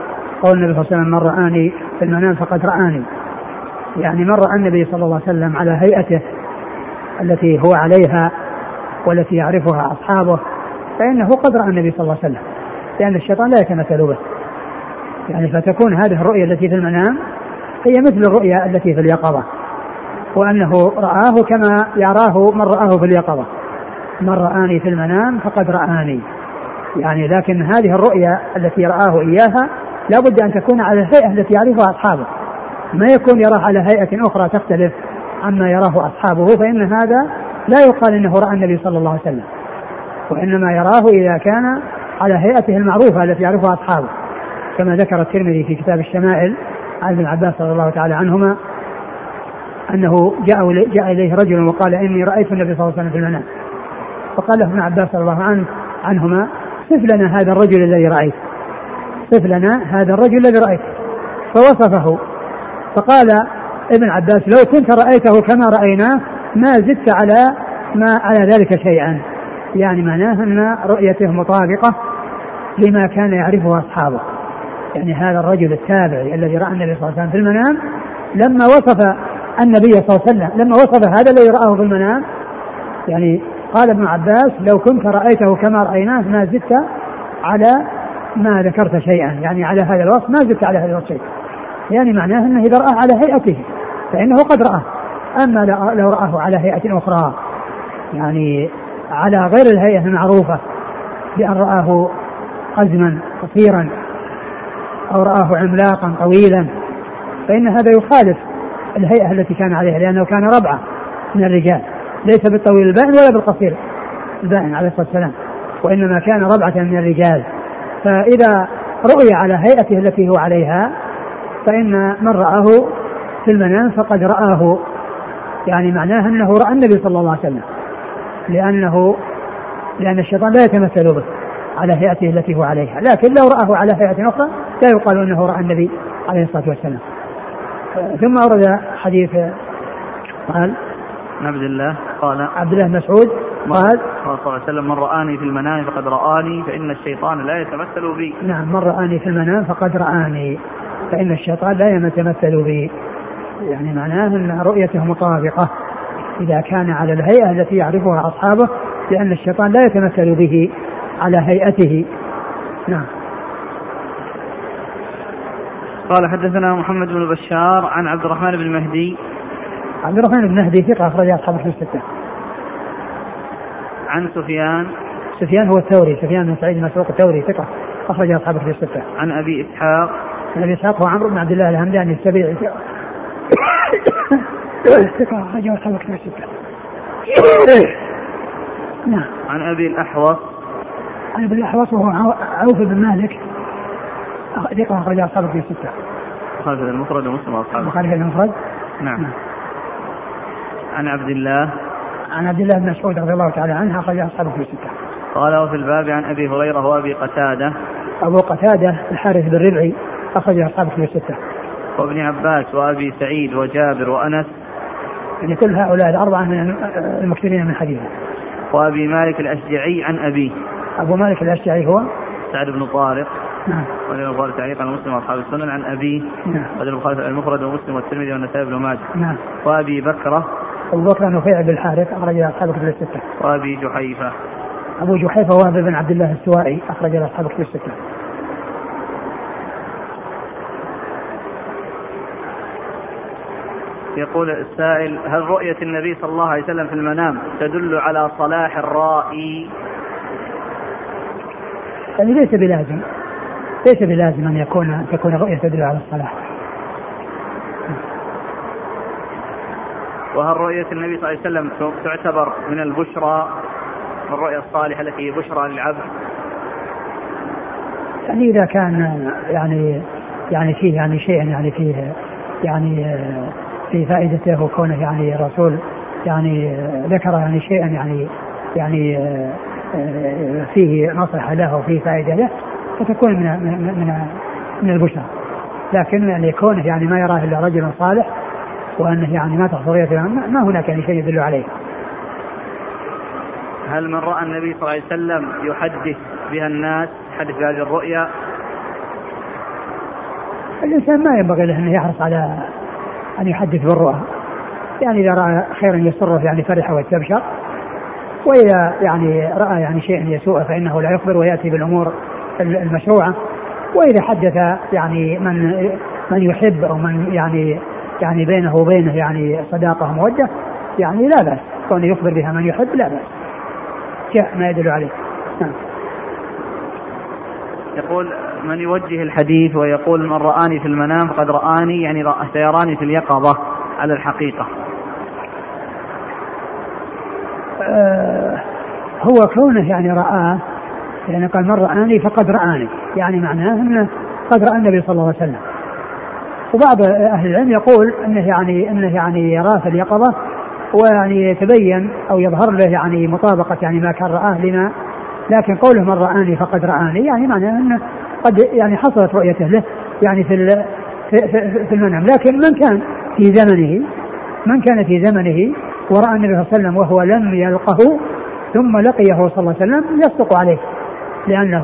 قول النبي صلى الله عليه وسلم من رآني في المنام فقد رآني. يعني مر النبي صلى الله عليه وسلم على هيئته التي هو عليها والتي يعرفها أصحابه فإنه قد رأى النبي صلى الله عليه وسلم لأن الشيطان لا يتمثل به. يعني فتكون هذه الرؤية التي في المنام هي مثل الرؤيا التي في اليقظة. وأنه رآه كما يراه من رآه في اليقظة. من رآني في المنام فقد رآني. يعني لكن هذه الرؤيا التي رآه إياها لا بد أن تكون على الهيئة التي يعرفها أصحابه. ما يكون يراه على هيئة أخرى تختلف عما يراه أصحابه فإن هذا لا يقال إنه رأى النبي صلى الله عليه وسلم. وإنما يراه إذا كان على هيئته المعروفة التي يعرفها أصحابه. كما ذكر الترمذي في كتاب الشمائل عن ابن عباس رضي الله تعالى عنهما أنه جاء جاء إليه رجل وقال إني رأيت النبي صلى الله عليه وسلم في المنام. فقال له ابن عباس رضي الله عنه عنهما صف لنا هذا الرجل الذي رأيت. صف لنا هذا الرجل الذي رأيت. فوصفه. فقال ابن عباس لو كنت رأيته كما رأيناه ما زدت على ما على ذلك شيئا. يعني معناه أن رؤيته مطابقة لما كان يعرفه أصحابه. يعني هذا الرجل التابعي الذي رأى النبي صلى الله عليه وسلم في المنام لما وصف النبي صلى الله عليه وسلم لما وصف هذا الذي رآه في المنام يعني قال ابن عباس لو كنت رأيته كما رأيناه ما زدت على ما ذكرت شيئا يعني على هذا الوصف ما زدت على هذا الوصف شيء يعني معناه أنه إذا رآه على هيئته فإنه قد رآه. أما لو رآه على هيئة أخرى يعني على غير الهيئة المعروفة بأن رآه قزما قصيرا أو رآه عملاقا طويلا فإن هذا يخالف الهيئة التي كان عليها لأنه كان ربعة من الرجال. ليس بالطويل البائن ولا بالقصير البائن عليه الصلاة والسلام وإنما كان ربعة من الرجال. فإذا رؤي على هيئته التي هو عليها فإن من رآه في المنام فقد رآه. يعني معناه أنه رأى النبي صلى الله عليه وسلم لأنه لأن الشيطان لا يتمثل به على هيئته التي هو عليها. لكن لو رآه على هيئة أخرى لا يقال أنه رأى النبي عليه الصلاة والسلام. ثم أورد حديث قال عبد الله قال عبد الله مسعود قال قال صلى الله عليه وسلم من رآني في المنام فقد رآني فإن الشيطان لا يتمثل بي. نعم من رآني في المنام فقد رآني فإن الشيطان لا يتمثل بي. يعني معناه أن رؤيته مطابقة إذا كان على الهيئة التي يعرفها أصحابه لأن الشيطان لا يتمثل به على هيئته. نعم. قال حدثنا محمد بن بشار عن عبد الرحمن بن مهدي. عبد الرحمن بن مهدي ثقة أخرج أصحاب في الستة. عن سفيان. سفيان هو الثوري سفيان بن سعيد المسروق الثوري ثقة أخرج أصحاب في الستة. عن أبي إسحاق. عن أبي إسحاق هو عمرو بن عبد الله الهمداني السبيعي ثقة. أخرجه أصحاب كتب الستة. نعم. عن أبي الأحوص. عن أبي الأحوص وهو عوف بن مالك. ثقة أخرجه أصحاب كتب الستة. خالد المفرد ومسلم وأصحابه. خالد المفرد. نعم. نعم. عن عبد الله. عن عبد الله بن مسعود رضي الله تعالى عنه أخرجه أصحاب كتب الستة. قال وفي الباب عن أبي هريرة وأبي قتادة. أبو قتادة الحارث بن ربعي أخرجه أصحاب كتب الستة. وابن عباس وأبي سعيد وجابر وأنس يعني كل هؤلاء الأربعة من المكثرين من حديثه وأبي مالك الأشجعي عن أبيه أبو مالك الأشجعي هو سعد بن طارق نعم. وله البخاري تعليقا مسلم وأصحاب السنن عن أبيه نعم. وله البخاري المفرد ومسلم والترمذي والنسائي بن ماجه. نعم. وأبي بكره أبو بكر نفيع بن الحارث أخرج أصحاب كتب الستة. وأبي جحيفة. أبو جحيفة وهب بن عبد الله السوائي أخرج أصحاب كتب الستة. يقول السائل هل رؤية النبي صلى الله عليه وسلم في المنام تدل على صلاح الرائي؟ يعني ليس بلازم. ليس بلازم أن يكون تكون الرؤية تدل على الصلاح. وهل رؤية النبي صلى الله عليه وسلم تعتبر من البشرى الرؤيا الصالحة التي بشرى للعبد؟ يعني إذا كان يعني يعني فيه يعني شيء يعني فيه يعني في فائدته وكونه يعني الرسول يعني ذكر يعني شيئا يعني يعني فيه مصلحه له وفيه فائدة له فتكون من من من, من البشرى لكن يعني كونه يعني ما يراه إلا رجل صالح وأنه يعني ما تحصل ما هناك يعني شيء يدل عليه. هل من رأى النبي صلى الله عليه وسلم يحدث بها الناس يحدث بهذه الرؤيا؟ الإنسان ما ينبغي له انه يحرص على أن يحدث بالرؤى يعني إذا رأى خيرا يسره يعني فرح واستبشر وإذا يعني رأى يعني شيئا يسوء فإنه لا يخبر ويأتي بالأمور المشروعة وإذا حدث يعني من من يحب أو من يعني يعني بينه وبينه يعني صداقة ومودة يعني لا بأس. كونه يخبر بها من يحب لا بأس. جاء ما يدل عليه. نعم. يقول من يوجه الحديث ويقول من رآني في المنام فقد رآني يعني سيراني في اليقظة على الحقيقة. آه هو كونه يعني رآه يعني قال من رآني فقد رآني. يعني معناه أنه قد رأى النبي صلى الله عليه وسلم. وبعض أهل العلم يقول أنه يعني أنه يعني يراه في اليقظة ويعني يتبين أو يظهر له يعني مطابقة يعني ما كان رآه لما لكن قوله من رآني فقد رآني يعني معناه أنه قد يعني حصلت رؤيته له يعني في في, في, في المنام. لكن من كان في زمنه من كان في زمنه ورأى النبي صلى الله عليه وسلم وهو لم يلقه ثم لقيه صلى الله عليه وسلم يصدق عليه. لأنه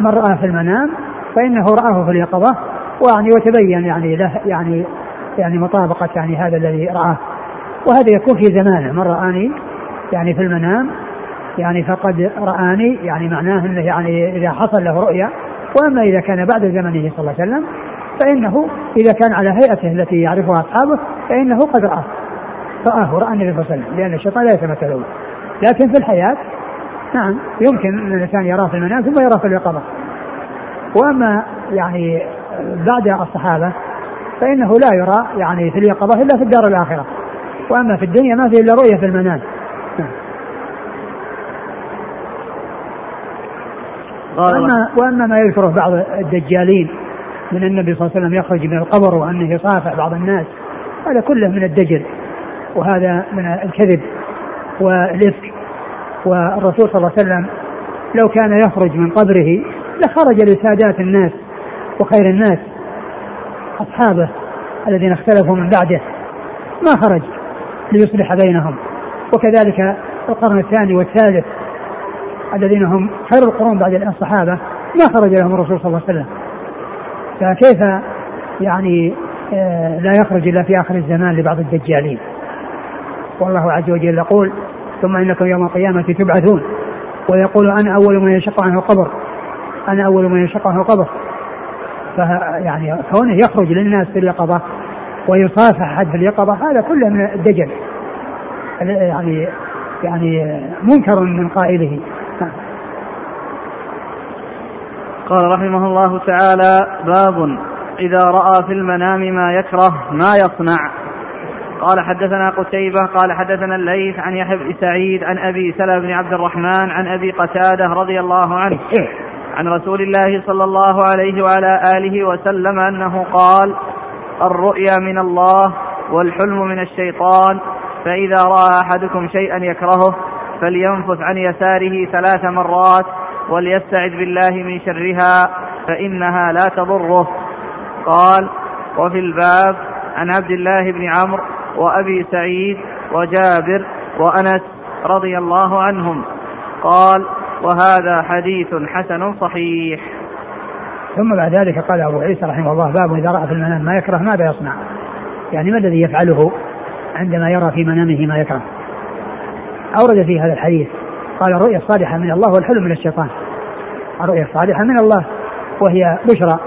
من رآه في المنام فإنه رآه في اليقظة ويعني وتبين يعني له يعني يعني مطابقة يعني هذا الذي رآه. وهذا يكون في زمانه من رآني يعني في المنام يعني فقد رآني يعني معناه إنه يعني إذا حصل له رؤيا وأما إذا كان بعد زمنه صلى الله عليه وسلم فإنه إذا كان على هيئته التي يعرفها أصحابه فإنه قد رآه. رآه رأى النبي صلى الله عليه وسلم لأن الشيطان لا يتمثل لكن في الحياة نعم. يمكن أن الإنسان يراه في المنام ثم يراه في اليقظة. وأما يعني بعد الصحابة فإنه لا يرى يعني في اليقظة إلا في الدار الآخرة. وأما في الدنيا ما في إلا رؤية في المنام. نعم. وأما, وأما ما يذكره بعض الدجالين من النبي صلى الله عليه وسلم يخرج من القبر وأنه يصافح بعض الناس هذا كله من الدجل وهذا من الكذب والإفك. والرسول صلى الله عليه وسلم لو كان يخرج من قبره لخرج لسادات الناس وخير الناس أصحابه الذين اختلفوا من بعده ما خرج ليصلح بينهم. وكذلك القرن الثاني والثالث الذين هم خير القرون بعد الصحابة ما خرج لهم الرسول صلى الله عليه وسلم. فكيف يعني آه، لا يخرج إلا في آخر الزمان لبعض الدجالين؟ والله عز وجل يقول ثم إنكم يوم القيامة تبعثون. ويقول أنا أول من ينشق عنه القبر. أنا أول من ينشق عنه القبر. فيعني كونه يخرج للناس في اليقظة. ويصافح حد في اليقظة. هذا كله من الدجل. يعني يعني منكر من قائله. قال رحمه الله تعالى باب إذا رأى في المنام ما يكره ما يصنع. قال حدثنا قتيبة قال حدثنا الليث عن يحيى بن سعيد عن أبي سلمة بن عبد الرحمن عن أبي قتادة رضي الله عنه عن رسول الله صلى الله عليه وعلى آله وسلم أنه قال الرؤيا من الله والحلم من الشيطان فإذا رأى أحدكم شيئا يكرهه فلينفث عن يساره ثلاث مرات وليستعذ بالله من شرها فإنها لا تضره. قال وفي الباب عن عبد الله بن عمرو وأبي سعيد وجابر وأنس رضي الله عنهم. قال وهذا حديث حسن صحيح. ثم بعد ذلك قال أبو عيسى رحمه الله باب إذا رأى في المنام ما يكره ماذا يصنع؟ يعني ما الذي يفعله عندما يرى في منامه ما يكره؟ أورد في هذا الحديث قال الرؤيا الصالحة من الله والحلم من الشيطان. الرؤيا الصالحة من الله وهي بشرى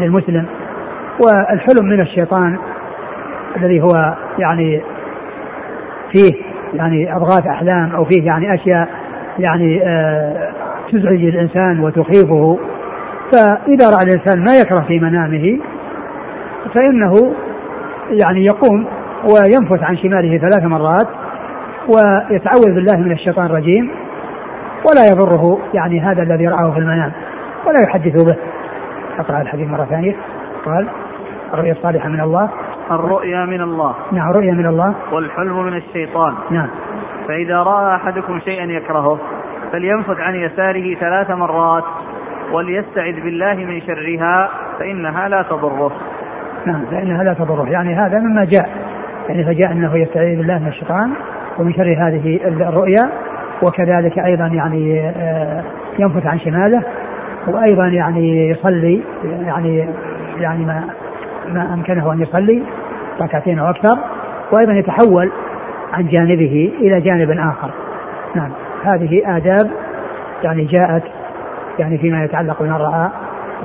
للمسلم والحلم من الشيطان الذي هو يعني فيه يعني أضغاث أحلام أو فيه يعني أشياء يعني آه تزعج الإنسان وتخيفه. فإذا رأى الإنسان ما يكره في منامه فإنه يعني يقوم وينفث عن شماله ثلاث مرات ويتعوذ بالله من الشيطان الرجيم ولا يضره يعني هذا الذي رآه في المنام ولا يحدث به. أقرأ الحديث مرة ثانية. قال الرؤيا الصالحة من الله. الرؤيا من الله. نعم الرؤيا من الله. والحلم من الشيطان. نعم. فإذا رأى أحدكم شيئا يكرهه فلينفث عن يساره ثلاث مرات وليستعذ بالله من شرها فإنها لا تضره. نعم فإنها لا تضره. يعني هذا مما جاء. يعني فجاء أنه يستعيذ بالله من الشيطان ومن شر هذه الرؤيا وكذلك أيضا يعني آه، ينفث عن شماله وأيضا يعني يصلي يعني يعني ما ما أمكنه أن يصلي. ركعتين أو أكثر وأيضا يتحول عن جانبه إلى جانب آخر نعم هذه آداب يعني جاءت يعني فيما يتعلق بمن رأى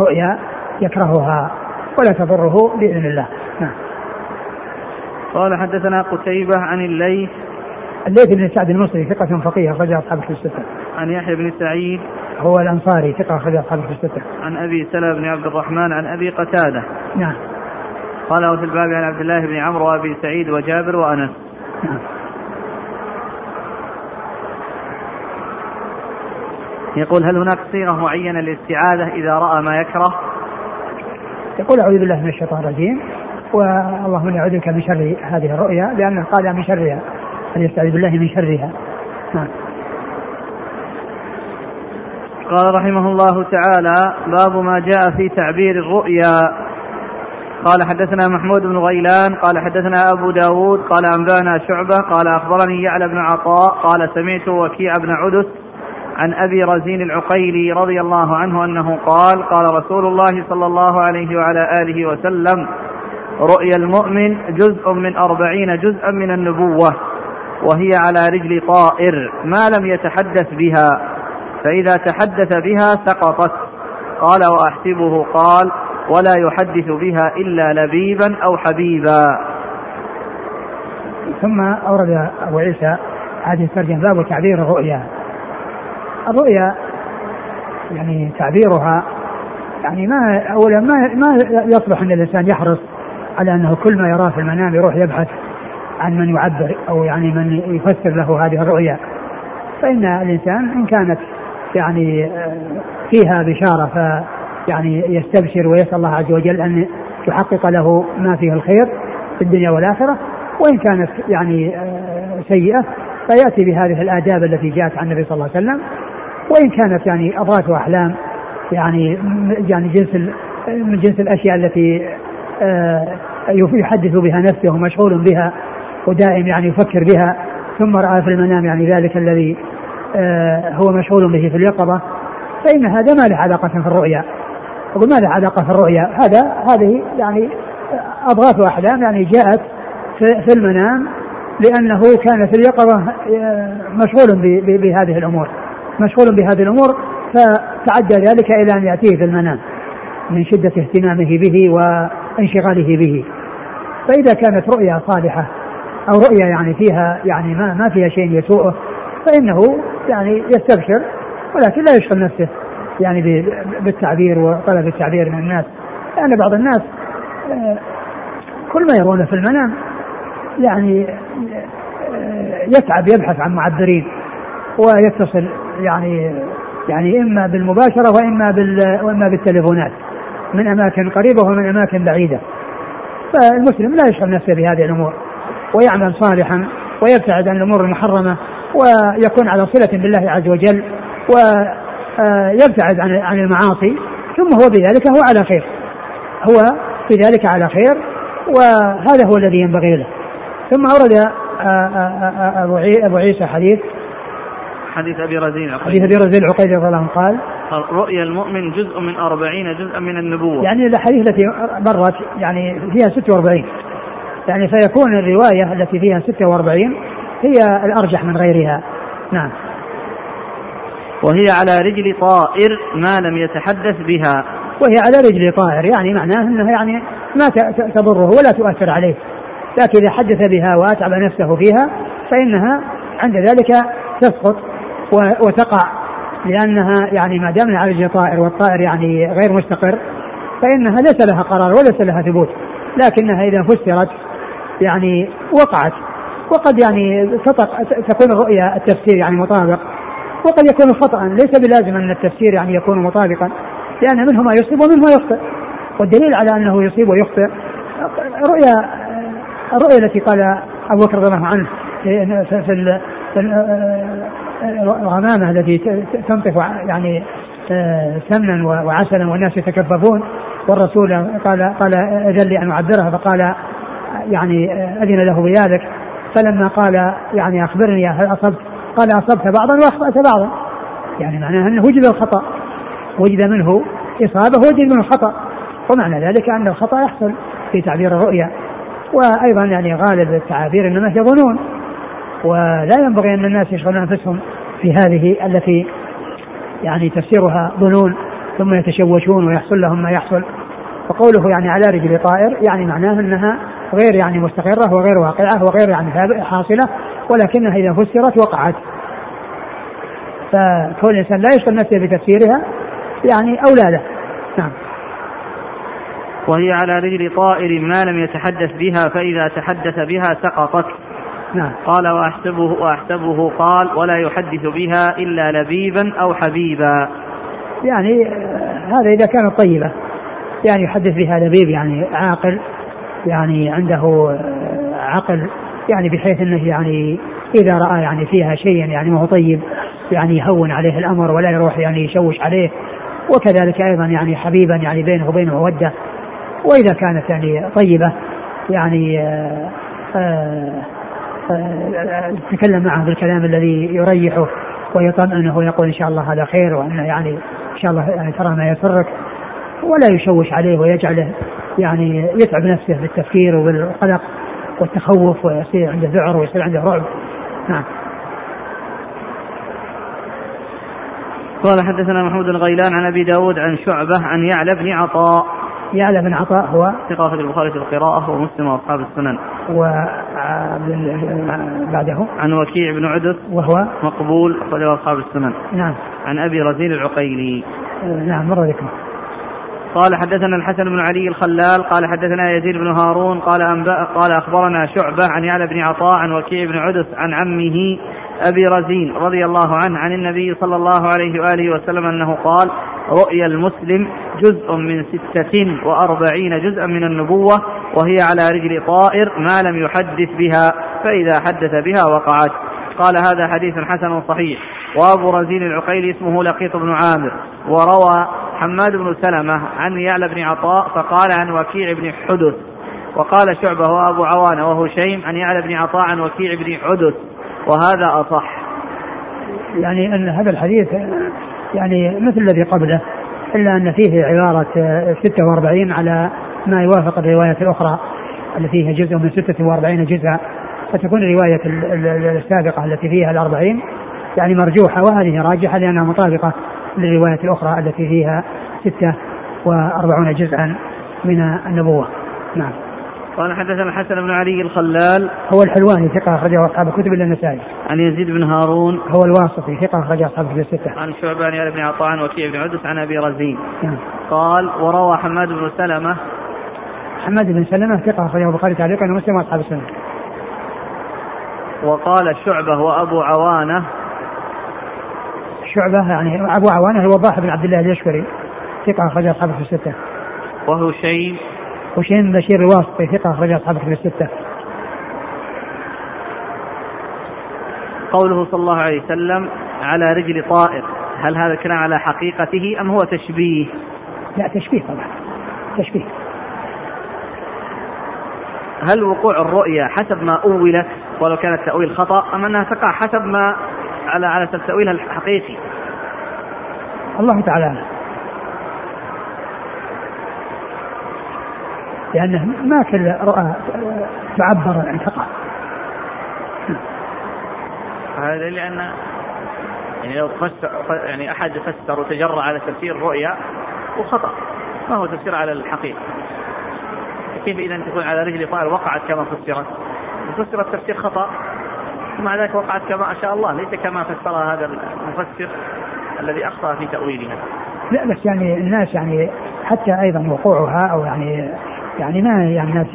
رؤيا يكرهها ولا تضره بإذن الله نعم قال حدثنا قتيبة عن الليث الليث بن سعد المصري ثقة فقيه أخرج أصحاب في الستة. عن يحيى بن سعيد هو الأنصاري ثقة أخرج أصحاب في الستة. عن أبي سلمة بن عبد الرحمن عن أبي قتادة. نعم. قال في الباب عن عبد الله بن عمرو وأبي سعيد وجابر. نعم. يقول هل هناك صيغة معينة للاستعاذة إذا رأى ما يكره؟ يقول أعوذ بالله من الشيطان الرجيم واللهم إني أعوذ بك من شر هذه الرؤيا لأنه قال من شرها فليستعذ بالله من شرها نعم قال رحمه الله تعالى باب ما جاء في تعبير الرؤيا قال حدثنا محمود بن غيلان قال حدثنا أبو داود قال أنبأنا شعبة قال أخبرني يعلى بن عطاء قال سمعت وكيع بن عدس عن أبي رزين العقيلي رضي الله عنه أنه قال قال رسول الله صلى الله عليه وعلى آله وسلم رؤيا المؤمن جزء من أربعين جزءا من النبوة وهي على رجل طائر ما لم يتحدث بها فإذا تحدث بها سقطت. قال وأحسبه. قال ولا يحدث بها إلا لبيبا أو حبيبا. ثم أورد أبو عيسى هذه الترجمة باب تعبير الرؤيا. الرؤيا يعني تعبيرها يعني ما اولا ما ما يصلح إن الإنسان يحرص على أنه كل ما يراه في المنام يروح يبحث عن من يعبر أو يعني من يفسر له هذه الرؤيا. فإن الإنسان إن كانت يعني فيها بشارة ف يعني يستبشر ويسأل الله عز وجل أن يحقق له ما فيه الخير في الدنيا والآخرة وإن كانت يعني آه، سيئة فيأتي بهذه الآداب التي جاءت عن النبي صلى الله عليه وسلم. وإن كانت يعني اضغاث واحلام يعني يعني جنس من جنس الأشياء التي آه، يحدث بها نفسه ومشغول بها ودائم يعني يفكر بها ثم رأى في المنام يعني ذلك الذي آه، هو مشغول به في اليقظة فإن هذا ما له علاقة في الرؤيا. أقول ما له علاقة في الرؤيا. هذا هذه يعني أضغاث واحلام يعني جاءت في المنام لأنه كان في اليقظة آه، مشغول بهذه الأمور. مشغول بهذه الأمور فتعدى ذلك إلى أن يأتيه في المنام من شدة اهتمامه به وانشغاله به. فإذا كانت رؤيا صالحة أو رؤيا يعني فيها يعني ما ما فيها شيء يسوءه فإنه يعني يستبشر ولكن لا يشغل نفسه. يعني بالتعبير وطلب التعبير من الناس لأن بعض الناس آه، كل ما يرونه في المنام يعني آه، يتعب يبحث عن معبرين ويتصل يعني يعني إما بالمباشرة وإما بال وإما بالتليفونات من أماكن قريبة ومن أماكن بعيدة. فالمسلم لا يشغل نفسه بهذه الأمور ويعمل صالحا ويبتعد عن الأمور المحرمة ويكون على صلة بالله عز وجل ويبتعد عن عن المعاصي ثم هو بذلك هو على خير. هو بذلك على خير وهذا هو الذي ينبغي له. ثم أورد أبو عيسى حديث. حديث أبي رزين حديث أبي رزين العقيدي رضي الله عنه قال رؤيا المؤمن جزء من أربعين جزءا من النبوة. يعني الأحاديث التي مرت يعني فيها 46 يعني فيكون الرواية التي فيها 46 هي الأرجح من غيرها. نعم. وهي على رجل طائر ما لم يتحدث بها. وهي على رجل طائر يعني معناه إنها يعني ما تضره ولا تؤثر عليه. لكن إذا حدث بها وأتعب نفسه فيها فإنها عند ذلك تسقط وتقع. لأنها يعني ما دام على طائر والطائر يعني غير مستقر فإنها ليس لها قرار وليس لها ثبوت. لكنها إذا فسرت يعني وقعت. وقد يعني تكون الرؤيا التفسير يعني مطابق. وقد يكون خطأ. ليس بلازم أن التفسير يعني يكون مطابقا لأن منه ما يصيب ومنه ما يخطئ. والدليل على أنه يصيب ويخطئ رؤيا الرؤيا التي قال أبو بكر رضي الله عنه في, الغمامة التي تنطف يعني آه، سمنا وعسلا والناس يتكففون والرسول قال قال اذن لي أن أعبرها فقال يعني آه، أذن له بذلك. فلما قال يعني أخبرني هل أصبت؟ قال أصبت بعضا وأخطأت بعضا. يعني معناه أنه وجد الخطأ. وجد منه إصابة وجد منه خطأ. ومعنى ذلك أن الخطأ يحصل في تعبير الرؤيا. وأيضا يعني غالب التعابير إنما هي ظنون. ولا ينبغي أن الناس يشغلون أنفسهم في هذه التي يعني تفسيرها ظنون ثم يتشوشون ويحصل لهم ما يحصل. وقوله يعني على رجل طائر يعني معناه أنها غير يعني مستقرة وغير واقعة وغير يعني حاصلة ولكنها إذا فسرت وقعت. فكون الإنسان لا يشغل نفسه بتفسيرها يعني أولى له نعم. وهي على رجل طائر ما لم يتحدث بها فإذا تحدث بها سقطت. نعم. قال وأحسبه, وأحسبه قال ولا يحدث بها إلا لبيبا أو حبيبا. يعني آه، هذا إذا كانت طيبة. يعني يحدث بها لبيب يعني عاقل. يعني عنده آه، عقل يعني بحيث إنه يعني إذا رأى يعني فيها شيئا يعني ما هو طيب يعني يهون عليه الأمر ولا يروح يعني يشوش عليه. وكذلك أيضا يعني حبيبا يعني بينه وبينه موده وإذا كانت يعني طيبة يعني آآ آه، تتكلم معه بالكلام الذي يريحه ويطمئنه ويقول إن شاء الله هذا خير وانه يعني إن شاء الله يعني ترى ما يسرك ولا يشوش عليه ويجعله يعني يتعب نفسه بالتفكير وبالقلق والتخوف ويصير عنده ذعر ويصير عنده رعب نعم قال حدثنا محمود بن غيلان عن أبي داود عن شعبة عن يعلى بن عطاء يعلى بن عطاء هو ثقة في البخاري في القراءة ومسلم وأصحاب السنن. و بعده عن وكيع بن عدس وهو مقبول أخرجه أصحاب السنن. نعم. عن أبي رزين العقيلي. نعم مر ذكره. قال حدثنا الحسن بن علي الخلال قال حدثنا يزيد بن هارون قال أنبأ قال أخبرنا شعبة عن يعلى بن عطاء عن وكيع بن عدس عن عمه أبي رزين رضي الله عنه عن النبي صلى الله عليه وآله وسلم أنه قال رؤيا المسلم جزء من ستة وأربعين جزءا من النبوة وهي على رجل طائر ما لم يحدث بها فإذا حدث بها وقعت. قال هذا حديث حسن صحيح. وأبو رزين العقيلي اسمه لقيط بن عامر وروى حماد بن سلمة عن يعلى بن عطاء فقال عن وكيع بن حدث. وقال شعبة وأبو عوانة وهشيم عن يعلى بن عطاء عن وكيع بن حدث. وهذا أصح. يعني أن هذا الحديث يعني مثل الذي قبله إلا أن فيه عبارة 46 على ما يوافق الرواية الأخرى التي فيها جزء من 46 جزءا. فتكون الرواية السابقة التي فيها الأربعين يعني مرجوحة وهذه راجحة لأنها مطابقة. للرواية الأخرى التي فيها ستة وأربعون جزءا من النبوة نعم قال حدثنا الحسن بن علي الخلال هو الحلواني ثقة أخرجه أصحاب الكتب إلا النسائي. عن يزيد بن هارون هو الواسطي ثقة أخرجه أصحاب الكتب الستة. عن شعبان بن عطاء عن وكيع بن عدس عن أبي رزين. نعم. قال وروى حماد بن سلمة حماد بن سلمة ثقة أخرجه البخاري تعليقا ومسلم وأصحاب السنة. وقال شعبة وأبو عوانة شعبة يعني أبو عوانة الوضاح بن عبد الله اليشكري ثقة أخرج أصحابه في الستة. وهشيم هشيم بشير الواسطي ثقة أخرج أصحابه في الستة. قوله صلى الله عليه وسلم على رجل طائر هل هذا الكلام على حقيقته أم هو تشبيه؟ لا تشبيه طبعا تشبيه هل وقوع الرؤيا حسب ما أولت ولو كان التأويل خطأ أم أنها تقع حسب ما على على تأويلها الحقيقي. الله تعالى لأنه ما كل رؤى تعبر عن تقع هذا لأن يعني لو فسر يعني أحد فسر وتجرأ على تفسير الرؤيا وخطأ. ما هو تفسير على الحقيقة. كيف إذا تكون على رجل طائر وقعت كما فسرت؟ فسرت تفسير خطأ. ومع ذلك وقعت كما شاء الله ليس كما فسرها هذا المفسر الذي أخطأ في تأويلها لا بس يعني الناس يعني حتى أيضا وقوعها أو يعني يعني ما يعني الناس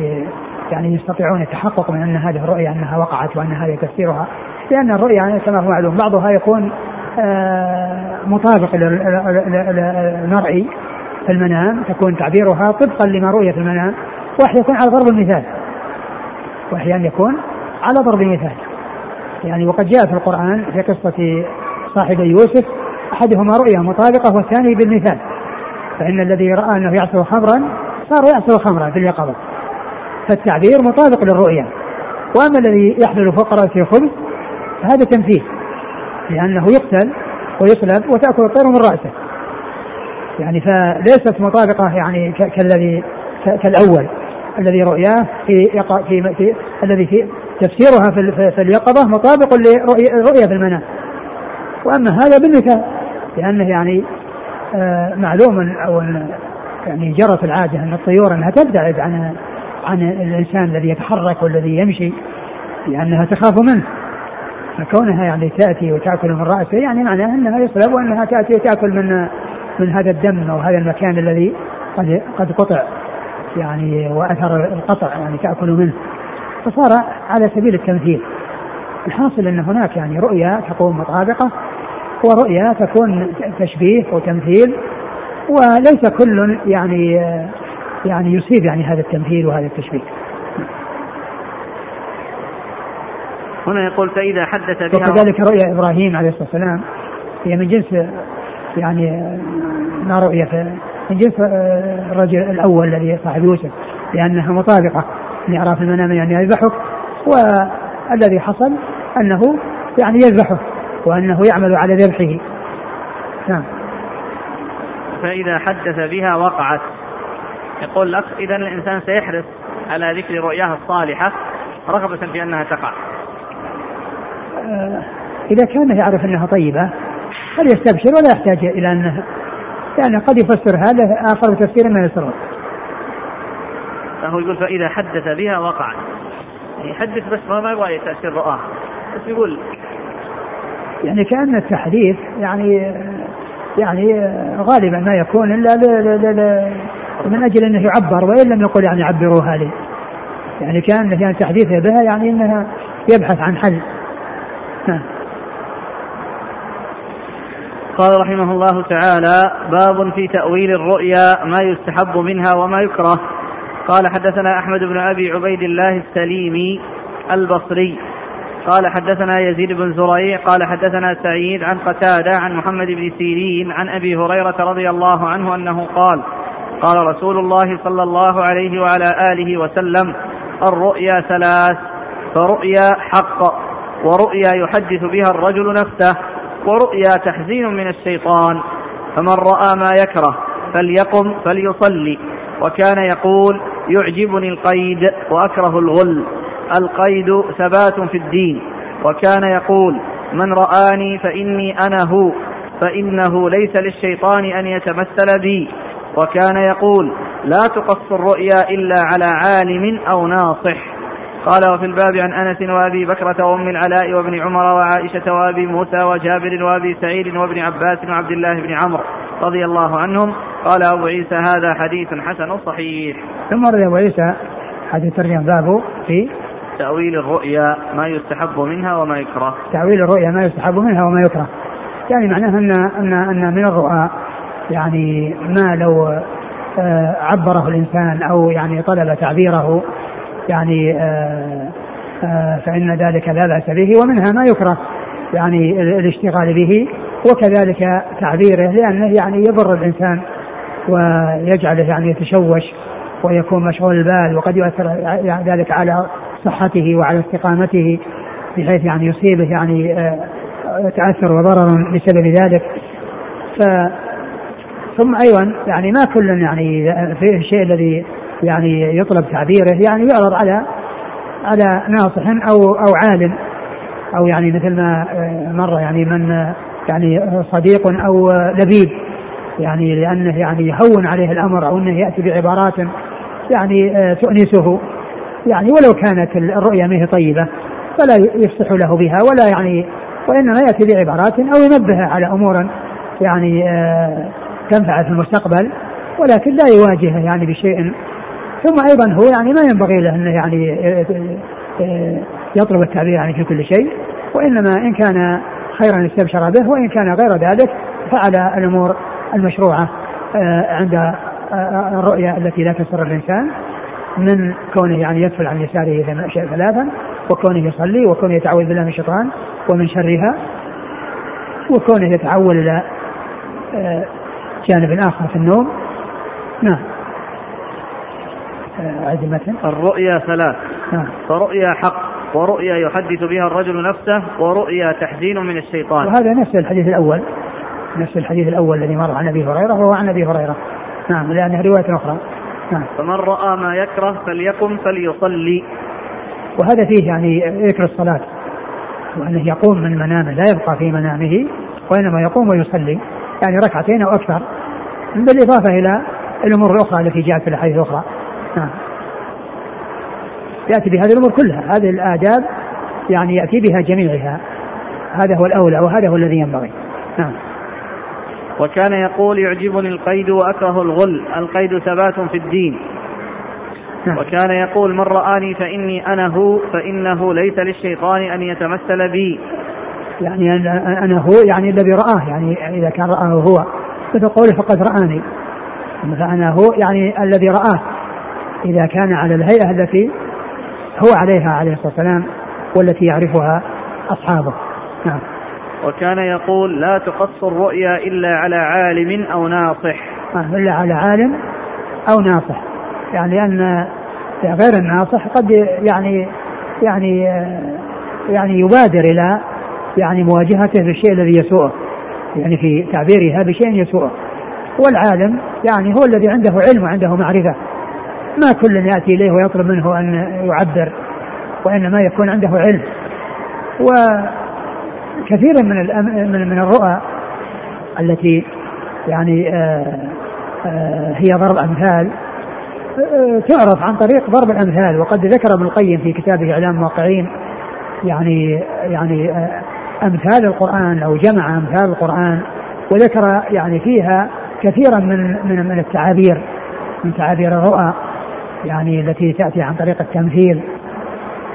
يعني يستطيعون التحقق من أن هذه الرؤيا أنها وقعت وأن هذا تفسيرها. لأن الرؤيا يعني كما هو معلوم بعضها يكون آه، مطابق للمرئي في المنام تكون تعبيرها طبقا لما رؤي في المنام واحد يكون على ضرب المثال. واحيانا يكون على ضرب المثال. يعني وقد جاء في القرآن في قصة صاحبي يوسف أحدهما رؤيا مطابقة والثاني بالمثال فإن الذي رأى أنه يعصر خمرا صار يعصر خمرا في اليقظة فالتعبير مطابق للرؤيا وأما الذي يحمل فوق رأسه خبز فهذا تمثيل لأنه يقتل ويصلب وتأكل الطير من رأسه يعني فليست مطابقة يعني كالذي كالأول الذي رؤياه في, في, في الذي في تفسيرها في, اليقظة مطابق لرؤية في المنام. وأما هذا بالمثال لأنه يعني آه معلوم أو يعني جرت العادة أن الطيور أنها تبتعد عن عن الإنسان الذي يتحرك والذي يمشي لأنها تخاف منه. كونها يعني تأتي وتأكل من رأسه يعني معناها أنها يصلب وأنها تأتي وتأكل من من هذا الدم أو هذا المكان الذي قد قد قطع يعني وأثر القطع يعني تأكل منه. فصار على سبيل التمثيل. الحاصل أن هناك يعني رؤيا تكون مطابقة ورؤيا تكون تشبيه وتمثيل وليس كل يعني يعني يصيب يعني هذا التمثيل وهذا التشبيه. هنا يقول فإذا حدث بها وكذلك رؤيا إبراهيم عليه الصلاة والسلام هي من جنس يعني ما رؤية من جنس الرجل الأول الذي صاحب يوسف لأنها لإعراف المنام يعني يذبحه والذي حصل أنه يعني يذبحه وأنه يعمل على ذبحه. نعم. فإذا حدث بها وقعت. يقول لك إذا الإنسان سيحرص على ذكر رؤياها الصالحة رغبة في أنها تقع. آه، إذا كان يعرف أنها طيبة فليستبشر ولا يحتاج إلى أنها يعني قد يفسر هذا آخر بتفسير ما يسره فهو يقول فإذا حدث بها وقعت يعني يحدث بس ما يبغى تأثير رؤاه بس يقول. يعني كأن التحديث يعني يعني غالبا ما يكون إلا من أجل أنه يعبر وإن لم يقل يعني عبروها لي يعني كأن يعني تحديثه بها يعني أنها يبحث عن حل. قال رحمه الله تعالى باب في تأويل الرؤيا ما يستحب منها وما يكره. قال حدثنا أحمد بن أبي عبيد الله السليمي البصري. قال حدثنا يزيد بن زريع. قال حدثنا سعيد عن قتادة عن محمد بن سيرين عن أبي هريرة رضي الله عنه أنه قال قال رسول الله صلى الله عليه وعلى آله وسلم الرؤيا ثلاث فرؤيا حق ورؤيا يحدث بها الرجل نفسه ورؤيا تحزين من الشيطان. فمن رأى ما يكره فليقم فليصلي. وكان يقول يعجبني القيد وأكره الغل. القيد ثبات في الدين. وكان يقول من رآني فإني أنا هو فإنه ليس للشيطان أن يتمثل بي. وكان يقول لا تقص الرؤيا إلا على عالم أو ناصح. قال وفي الباب عن أنس وأبي بكرة وأم العلاء وابن عمر وعائشة وأبي موسى وجابر وأبي سعيد وابن عباس وعبد الله بن عمرو. رضي الله عنهم. قال أبو عيسى هذا حديث حسن صحيح. ثم روي أبو عيسى حديث ترجم بابه في تأويل الرؤيا ما يستحب منها وما يكره. تأويل الرؤيا ما يستحب منها وما يكره. يعني معناه أن أن أن من الرؤى يعني ما لو آه، عبره الإنسان أو يعني طلب تعبيره يعني آه، آه، فإن ذلك لا بأس به ومنها ما يكره يعني الاشتغال به وكذلك تعبيره لأنه يعني يضر الإنسان ويجعله يعني يتشوش ويكون مشغول البال وقد يؤثر ذلك على صحته وعلى استقامته بحيث يعني يصيبه يعني آه، تأثر وضرر بسبب ذلك. ف ثم أيضا يعني ما كل يعني في الشيء الذي يعني يطلب تعبيره يعني يعرض على على ناصح أو أو عالم أو يعني مثل ما آه، مر يعني من يعني صديق أو لبيب يعني لأنه يعني يهون عليه الأمر أو إنه يأتي بعبارات يعني تؤنسه. يعني ولو كانت الرؤيا ما هي طيبة فلا يفسح له بها ولا يعني وإنما يأتي بعبارات أو ينبه على أمور يعني آه، تنفع في المستقبل ولكن لا يواجهه يعني بشيء. ثم أيضا هو يعني ما ينبغي له إنه يعني يطلب التعبير يعني في كل شيء وإنما إن كان خيرا استبشر به وإن كان غير ذلك فعلى الأمور المشروعة عند الرؤيا التي لا تسر الإنسان من كونه يعني يدفل عن يساره ثلاثا وكونه يصلي وكونه يتعوذ بالله من الشيطان ومن شرها وكونه يتحول إلى آه، جانب آخر في النوم. نعم. آه، المتن الرؤيا ثلاث. نعم. فرؤيا حق. ورؤيا يحدث بها الرجل نفسه ورؤيا تحزين من الشيطان. وهذا نفس الحديث الأول. نفس الحديث الأول الذي مر عن أبي هريرة وهو عن أبي هريرة. نعم لأنها رواية أخرى. نعم. فمن رأى ما يكره فليقم فليصلي. وهذا فيه يعني ذكر الصلاة وأنه يقوم من منامه لا يبقى في منامه وإنما يقوم ويصلي يعني ركعتين أو أكثر. بالإضافة إلى الأمور الأخرى التي جاءت في الأحاديث الأخرى. نعم. يأتي بهذه الأمور كلها. هذه الآداب يعني يأتي بها جميعها. هذا هو الأولى وهذا هو الذي ينبغي. نعم. وكان يقول يعجبني القيد وأكره الغل. القيد ثبات في الدين. نعم. وكان يقول من رآني فإني أنا هو فإنه ليس للشيطان أن يتمثل بي. يعني أنا هو يعني الذي رآه. يعني إذا كان رآه هو. مثل قوله فقد رآني. فأنا هو يعني الذي رآه. إذا كان على الهيئة التي هو عليها عليه الصلاة والسلام والتي يعرفها أصحابه. نعم. وكان يقول لا تقص الرؤيا إلا على عالم أو ناصح. آه، إلا على عالم أو ناصح. يعني أن غير الناصح قد يعني يعني يعني يبادر إلى يعني مواجهته بالشيء الذي يسوءه. يعني في تعبيرها بشيء يسوءه. والعالم يعني هو الذي عنده علم وعنده معرفة. ما كل يأتي إليه ويطلب منه أن يعبر وإنما يكون عنده علم. وكثيرا من من من الرؤى التي يعني آه، آه، هي ضرب أمثال آه، تعرف عن طريق ضرب الأمثال. وقد ذكر ابن القيم في كتابه إعلام الموقعين يعني يعني أمثال القرآن أو جمع أمثال القرآن وذكر يعني فيها كثيرا من من من التعابير من تعابير الرؤى. يعني التي تأتي عن طريق التمثيل.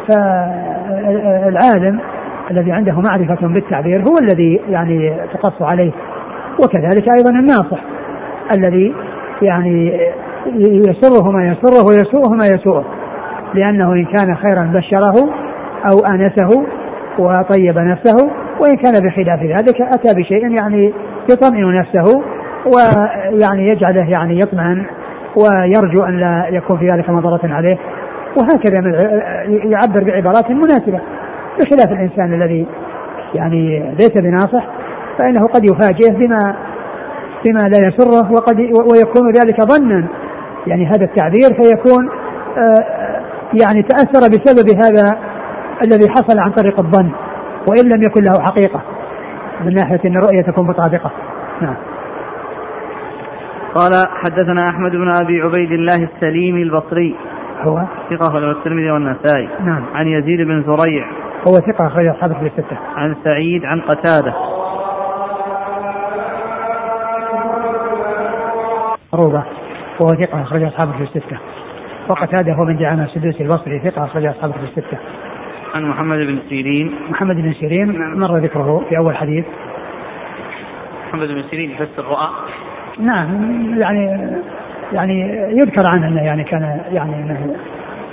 فالعالم الذي عنده معرفة بالتعبير هو الذي يعني تقص عليه وكذلك أيضا الناصح الذي يعني يسره ما يسره ويسوءه ما يسوءه لأنه إن كان خيرا بشره أو آنسه وطيب نفسه وإن كان بخلاف ذلك أتى بشيء يعني يطمئن نفسه ويعني يجعله يعني يطمئن ويرجو أن لا يكون في ذلك مضرة عليه. وهكذا يعبر بعبارات مناسبة. بخلاف الإنسان الذي يعني ليس بناصح فإنه قد يفاجئه بما بما لا يسره وقد ويكون ذلك ظنا. يعني هذا التعبير فيكون آه، يعني تأثر بسبب هذا الذي حصل عن طريق الظن وإن لم يكن له حقيقة من ناحية أن الرؤية تكون مطابقة. نعم. قال حدثنا أحمد بن أبي عبيد الله السليمي البصري. هو؟ ثقة له الترمذي والنسائي. نعم. عن يزيد بن زريع. هو ثقة أخرج أصحاب في الستة. عن سعيد عن قتادة. روضة وهو ثقة أخرج أصحابه في الستة. وقتادة هو من دعامة السدوسي البصري. ثقة أخرج أصحابه في الستة. عن محمد بن سيرين. محمد بن سيرين. مر ذكره في أول حديث. محمد بن سيرين يفسر الرؤى. نعم يعني يعني يذكر عنه أنه يعني كان يعني أنه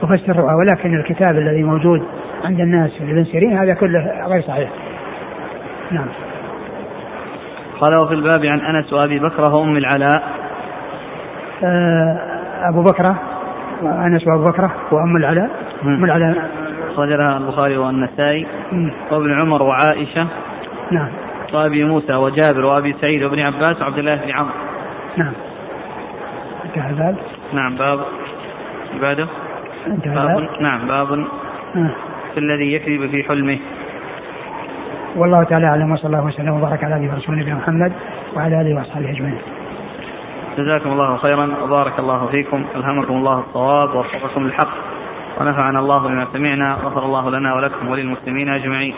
يفسر الرؤى ولكن الكتاب الذي موجود عند الناس لابن سيرين هذا كله غير صحيح. نعم. قال وفي الباب عن أنس وأبي بكر وأم العلاء. آه أبو بكر أنس وأبو بكر وأم العلاء. أم العلاء أخرج لها البخاري والنسائي وابن عمر وعائشة نعم وأبي موسى وجابر وأبي سعيد وابن عباس وعبد الله بن عمرو نعم. انتهى الباب نعم باب. بعده انتهى باب. نعم باب. نعم. في الذي يكذب في حلمه. والله تعالى أعلم وصلى الله وسلم وبارك على نبينا ورسوله نبينا محمد وعلى آله وأصحابه أجمعين. جزاكم الله خيرا وبارك الله فيكم ألهمكم الله الصواب ووفقكم للحق ونفعنا الله بما سمعنا غفر الله لنا ولكم وللمسلمين أجمعين.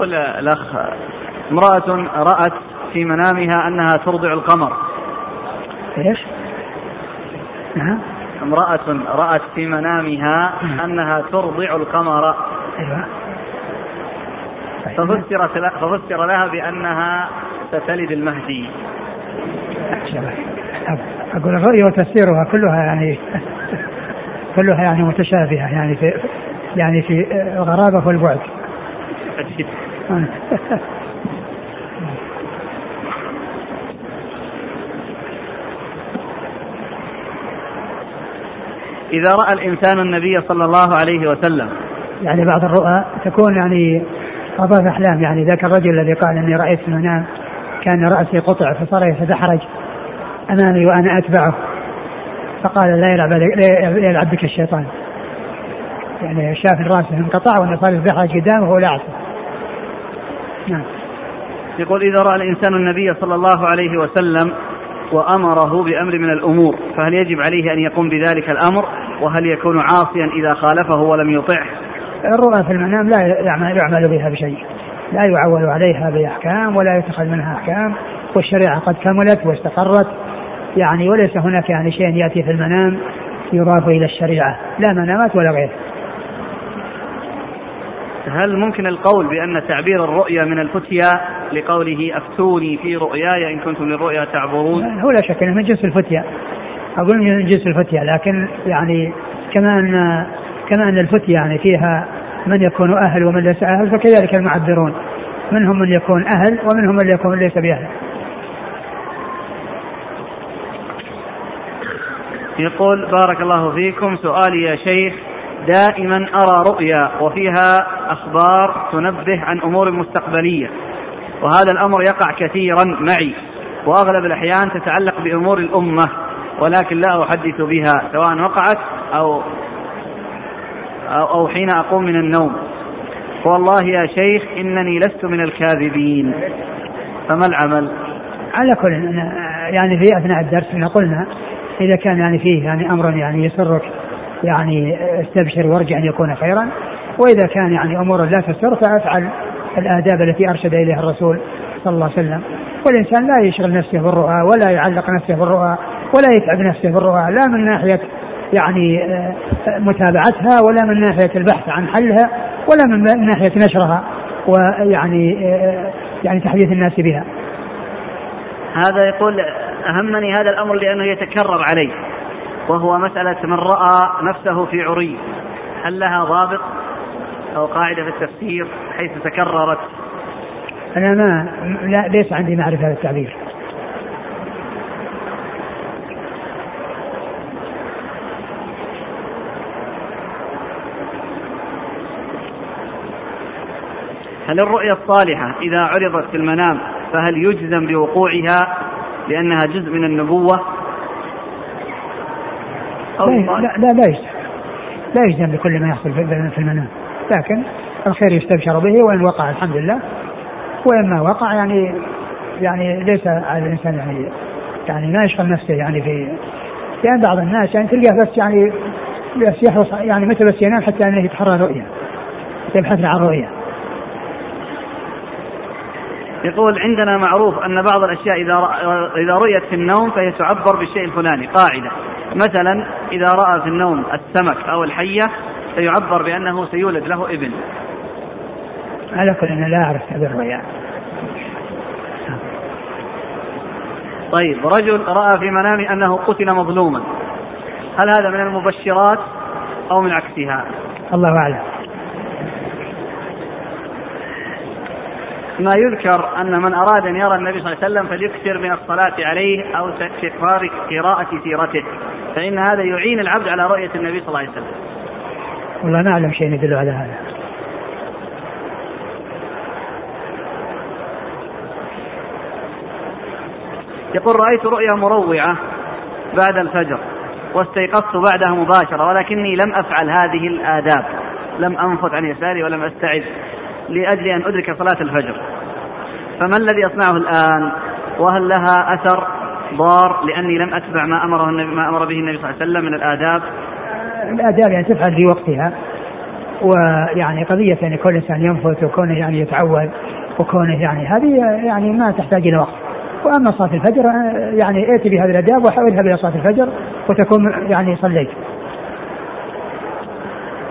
يقول الأخ امرأة رأت في منامها أنها ترضع القمر. إيش؟ امرأة رأت في منامها. أنها ترضع القمر. أيوة. ففسرت ففسر لها بأنها ستلد المهدي. أقول الرؤيا وتفسيرها كلها يعني (laughs) كلها يعني متشابهة يعني في يعني في الغرابة والبعد (laughs) إذا رأى الإنسان النبي صلى الله عليه وسلم. يعني بعض الرؤى تكون يعني أضاف أحلام. يعني ذاك الرجل الذي قال إني رأيت في المنام كان رأسي قطع فصار يتدحرج أمامي وأنا أتبعه. فقال لا يلعب لا يلعب بك الشيطان. يعني شاف رأسه انقطع وان صار البحر قدامه ولا اعصى نعم يقول إذا رأى الإنسان النبي صلى الله عليه وسلم وأمره بأمر من الأمور فهل يجب عليه أن يقوم بذلك الأمر؟ وهل يكون عاصيا إذا خالفه ولم يطعه؟ الرؤى في المنام لا يعمل, بها بشيء. لا يعول عليها بأحكام ولا يتخذ منها أحكام والشريعة قد كملت واستقرت. يعني وليس هناك يعني شيء يأتي في المنام يضاف إلى الشريعة. لا منامات ولا غيره. هل ممكن القول بأن تعبير الرؤيا من الفتيا لقوله أفتوني في رؤياي إن كنتم للرؤيا تعبرون؟ هو لا شك أنه من جنس الفتيا. أقول من جنس الفتيا لكن يعني كما أن كما أن الفتيا يعني فيها من يكون أهل ومن ليس أهل فكذلك المعبرون. منهم من يكون أهل ومنهم من يكون ليس بأهل. يقول بارك الله فيكم. سؤالي يا شيخ دائما أرى رؤيا وفيها أخبار تنبه عن أمور مستقبلية وهذا الأمر يقع كثيرا معي وأغلب الأحيان تتعلق بأمور الأمة ولكن لا أحدث بها سواء وقعت أو أو, حين أقوم من النوم. والله يا شيخ إنني لست من الكاذبين. فما العمل؟ على كل يعني في أثناء الدرس قلنا إذا كان يعني فيه يعني أمر يعني يسرك يعني استبشر وارجع أن يكون خيرا. وإذا كان يعني أمور لا تسر فأفعل الآداب التي أرشد إليها الرسول صلى الله عليه وسلم. والإنسان لا يشغل نفسه بالرؤى ولا يعلق نفسه بالرؤى ولا يتعب نفسه بالرؤى لا من ناحية يعني آه، متابعتها ولا من ناحية البحث عن حلها ولا من ناحية نشرها ويعني آه، يعني تحديث الناس بها. هذا يقول أهمني هذا الأمر لأنه يتكرر علي. وهو مسألة من رأى نفسه في عري. هل لها ضابط أو قاعدة في التفسير حيث تكررت؟ أنا ما لا ليس عندي معرفة هذا التعبير. هل الرؤيا الصالحة إذا عرضت في المنام فهل يجزم بوقوعها لأنها جزء من النبوة؟ لا لا لا يجزم. لا يجزم بكل ما يحصل في المنام. لكن الخير يستبشر به وإن وقع الحمد لله. وإن ما وقع يعني يعني ليس على الإنسان يعني يعني ما يشغل نفسه يعني في يعني بعض الناس يعني تلقاه بس يعني بس يحرص يعني متى بس ينام حتى أنه يتحرى رؤيا يبحث عن رؤيا يقول عندنا معروف أن بعض الأشياء إذا إذا رؤيت في النوم فهي تعبر بالشيء الفلاني قاعدة. مثلا إذا رأى في النوم السمك أو الحية فيعبر بأنه سيولد له ابن على كل أنا لا أعرف تعبير الرؤيا طيب رجل رأى في منامه أنه قتل مظلوما. هل هذا من المبشرات أو من عكسها؟ الله أعلم. ما يذكر أن من أراد أن يرى النبي صلى الله عليه وسلم فليكثر من الصلاة عليه أو تكرار قراءة سيرته فإن هذا يعين العبد على رؤية النبي صلى الله عليه وسلم. والله نعلم شيء يدل على هذا. يقول رأيت رؤيا مروعة بعد الفجر واستيقظت بعدها مباشرة ولكني لم أفعل هذه الآداب لم أنفض عن يساري ولم أستعد لأجل أن أدرك صلاة الفجر. فما الذي أصنعه الآن؟ وهل لها أثر ضار لأني لم أتبع ما أمره النبي ما أمر به النبي صلى الله عليه وسلم من الآداب؟ الآداب يعني تفعل في وقتها ويعني قضية يعني كل إنسان ينفث وكونه يعني يتعود وكونه يعني هذه يعني ما تحتاج إلى وقت. وأما صلاة الفجر يعني ائتي بهذه الآداب واذهب إلى صلاة الفجر وتكون يعني صليت.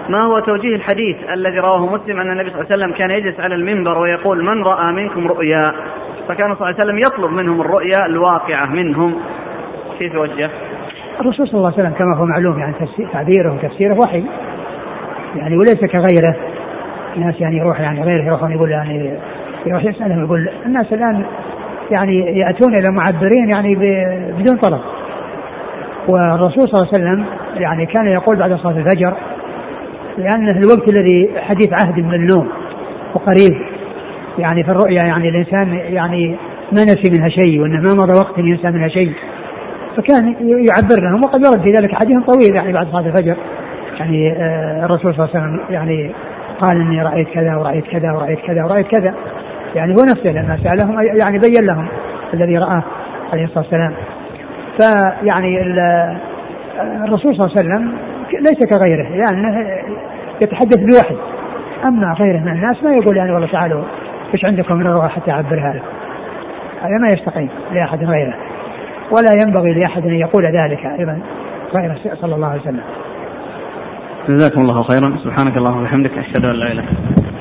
ما هو توجيه الحديث الذي رواه مسلم أن النبي صلى الله عليه وسلم كان يجلس على المنبر ويقول من رأى منكم رؤيا؟ فكان صلى الله عليه وسلم يطلب منهم الرؤيا الواقعة منهم. كيف يوجه؟ الرسول صلى الله عليه وسلم كما هو معلوم يعني تعبيره وتفسيره وحي. يعني وليس كغيره. الناس يعني يروح يعني غيره يروحون يقول يعني يروح يسألهم يقول الناس الآن يعني يأتون إلى معبرين يعني بدون طلب. والرسول صلى الله عليه وسلم يعني كان يقول بعد صلاة الفجر لأنه الوقت الذي حديث عهد من النوم وقريب يعني في الرؤيا يعني الإنسان يعني ما نسي منها شيء وأنه ما مضى وقت ينسى منها شيء. فكان يعبر لهم وقد ورد في ذلك حديث طويل يعني بعد صلاة الفجر. يعني آه، الرسول صلى الله عليه وسلم يعني قال إني رأيت كذا ورأيت كذا ورأيت كذا ورأيت كذا. يعني هو نفسه لما سألهم يعني بين لهم الذي رآه عليه الصلاة والسلام. فيعني الرسول صلى الله عليه وسلم ليس كغيره. يعني يتحدث بوحي أما غيره من الناس ما يقول يعني والله تعالوا إيش عندكم من الرؤى حتى أعبرها لكم؟ هذا ما يستقيم لأحد غيره. ولا ينبغي لأحد أن يقول ذلك أيضا غير صلى الله عليه وسلم. جزاكم الله خيرا. سبحانك اللهم وبحمدك أشهد أن لا إله إلا أنت.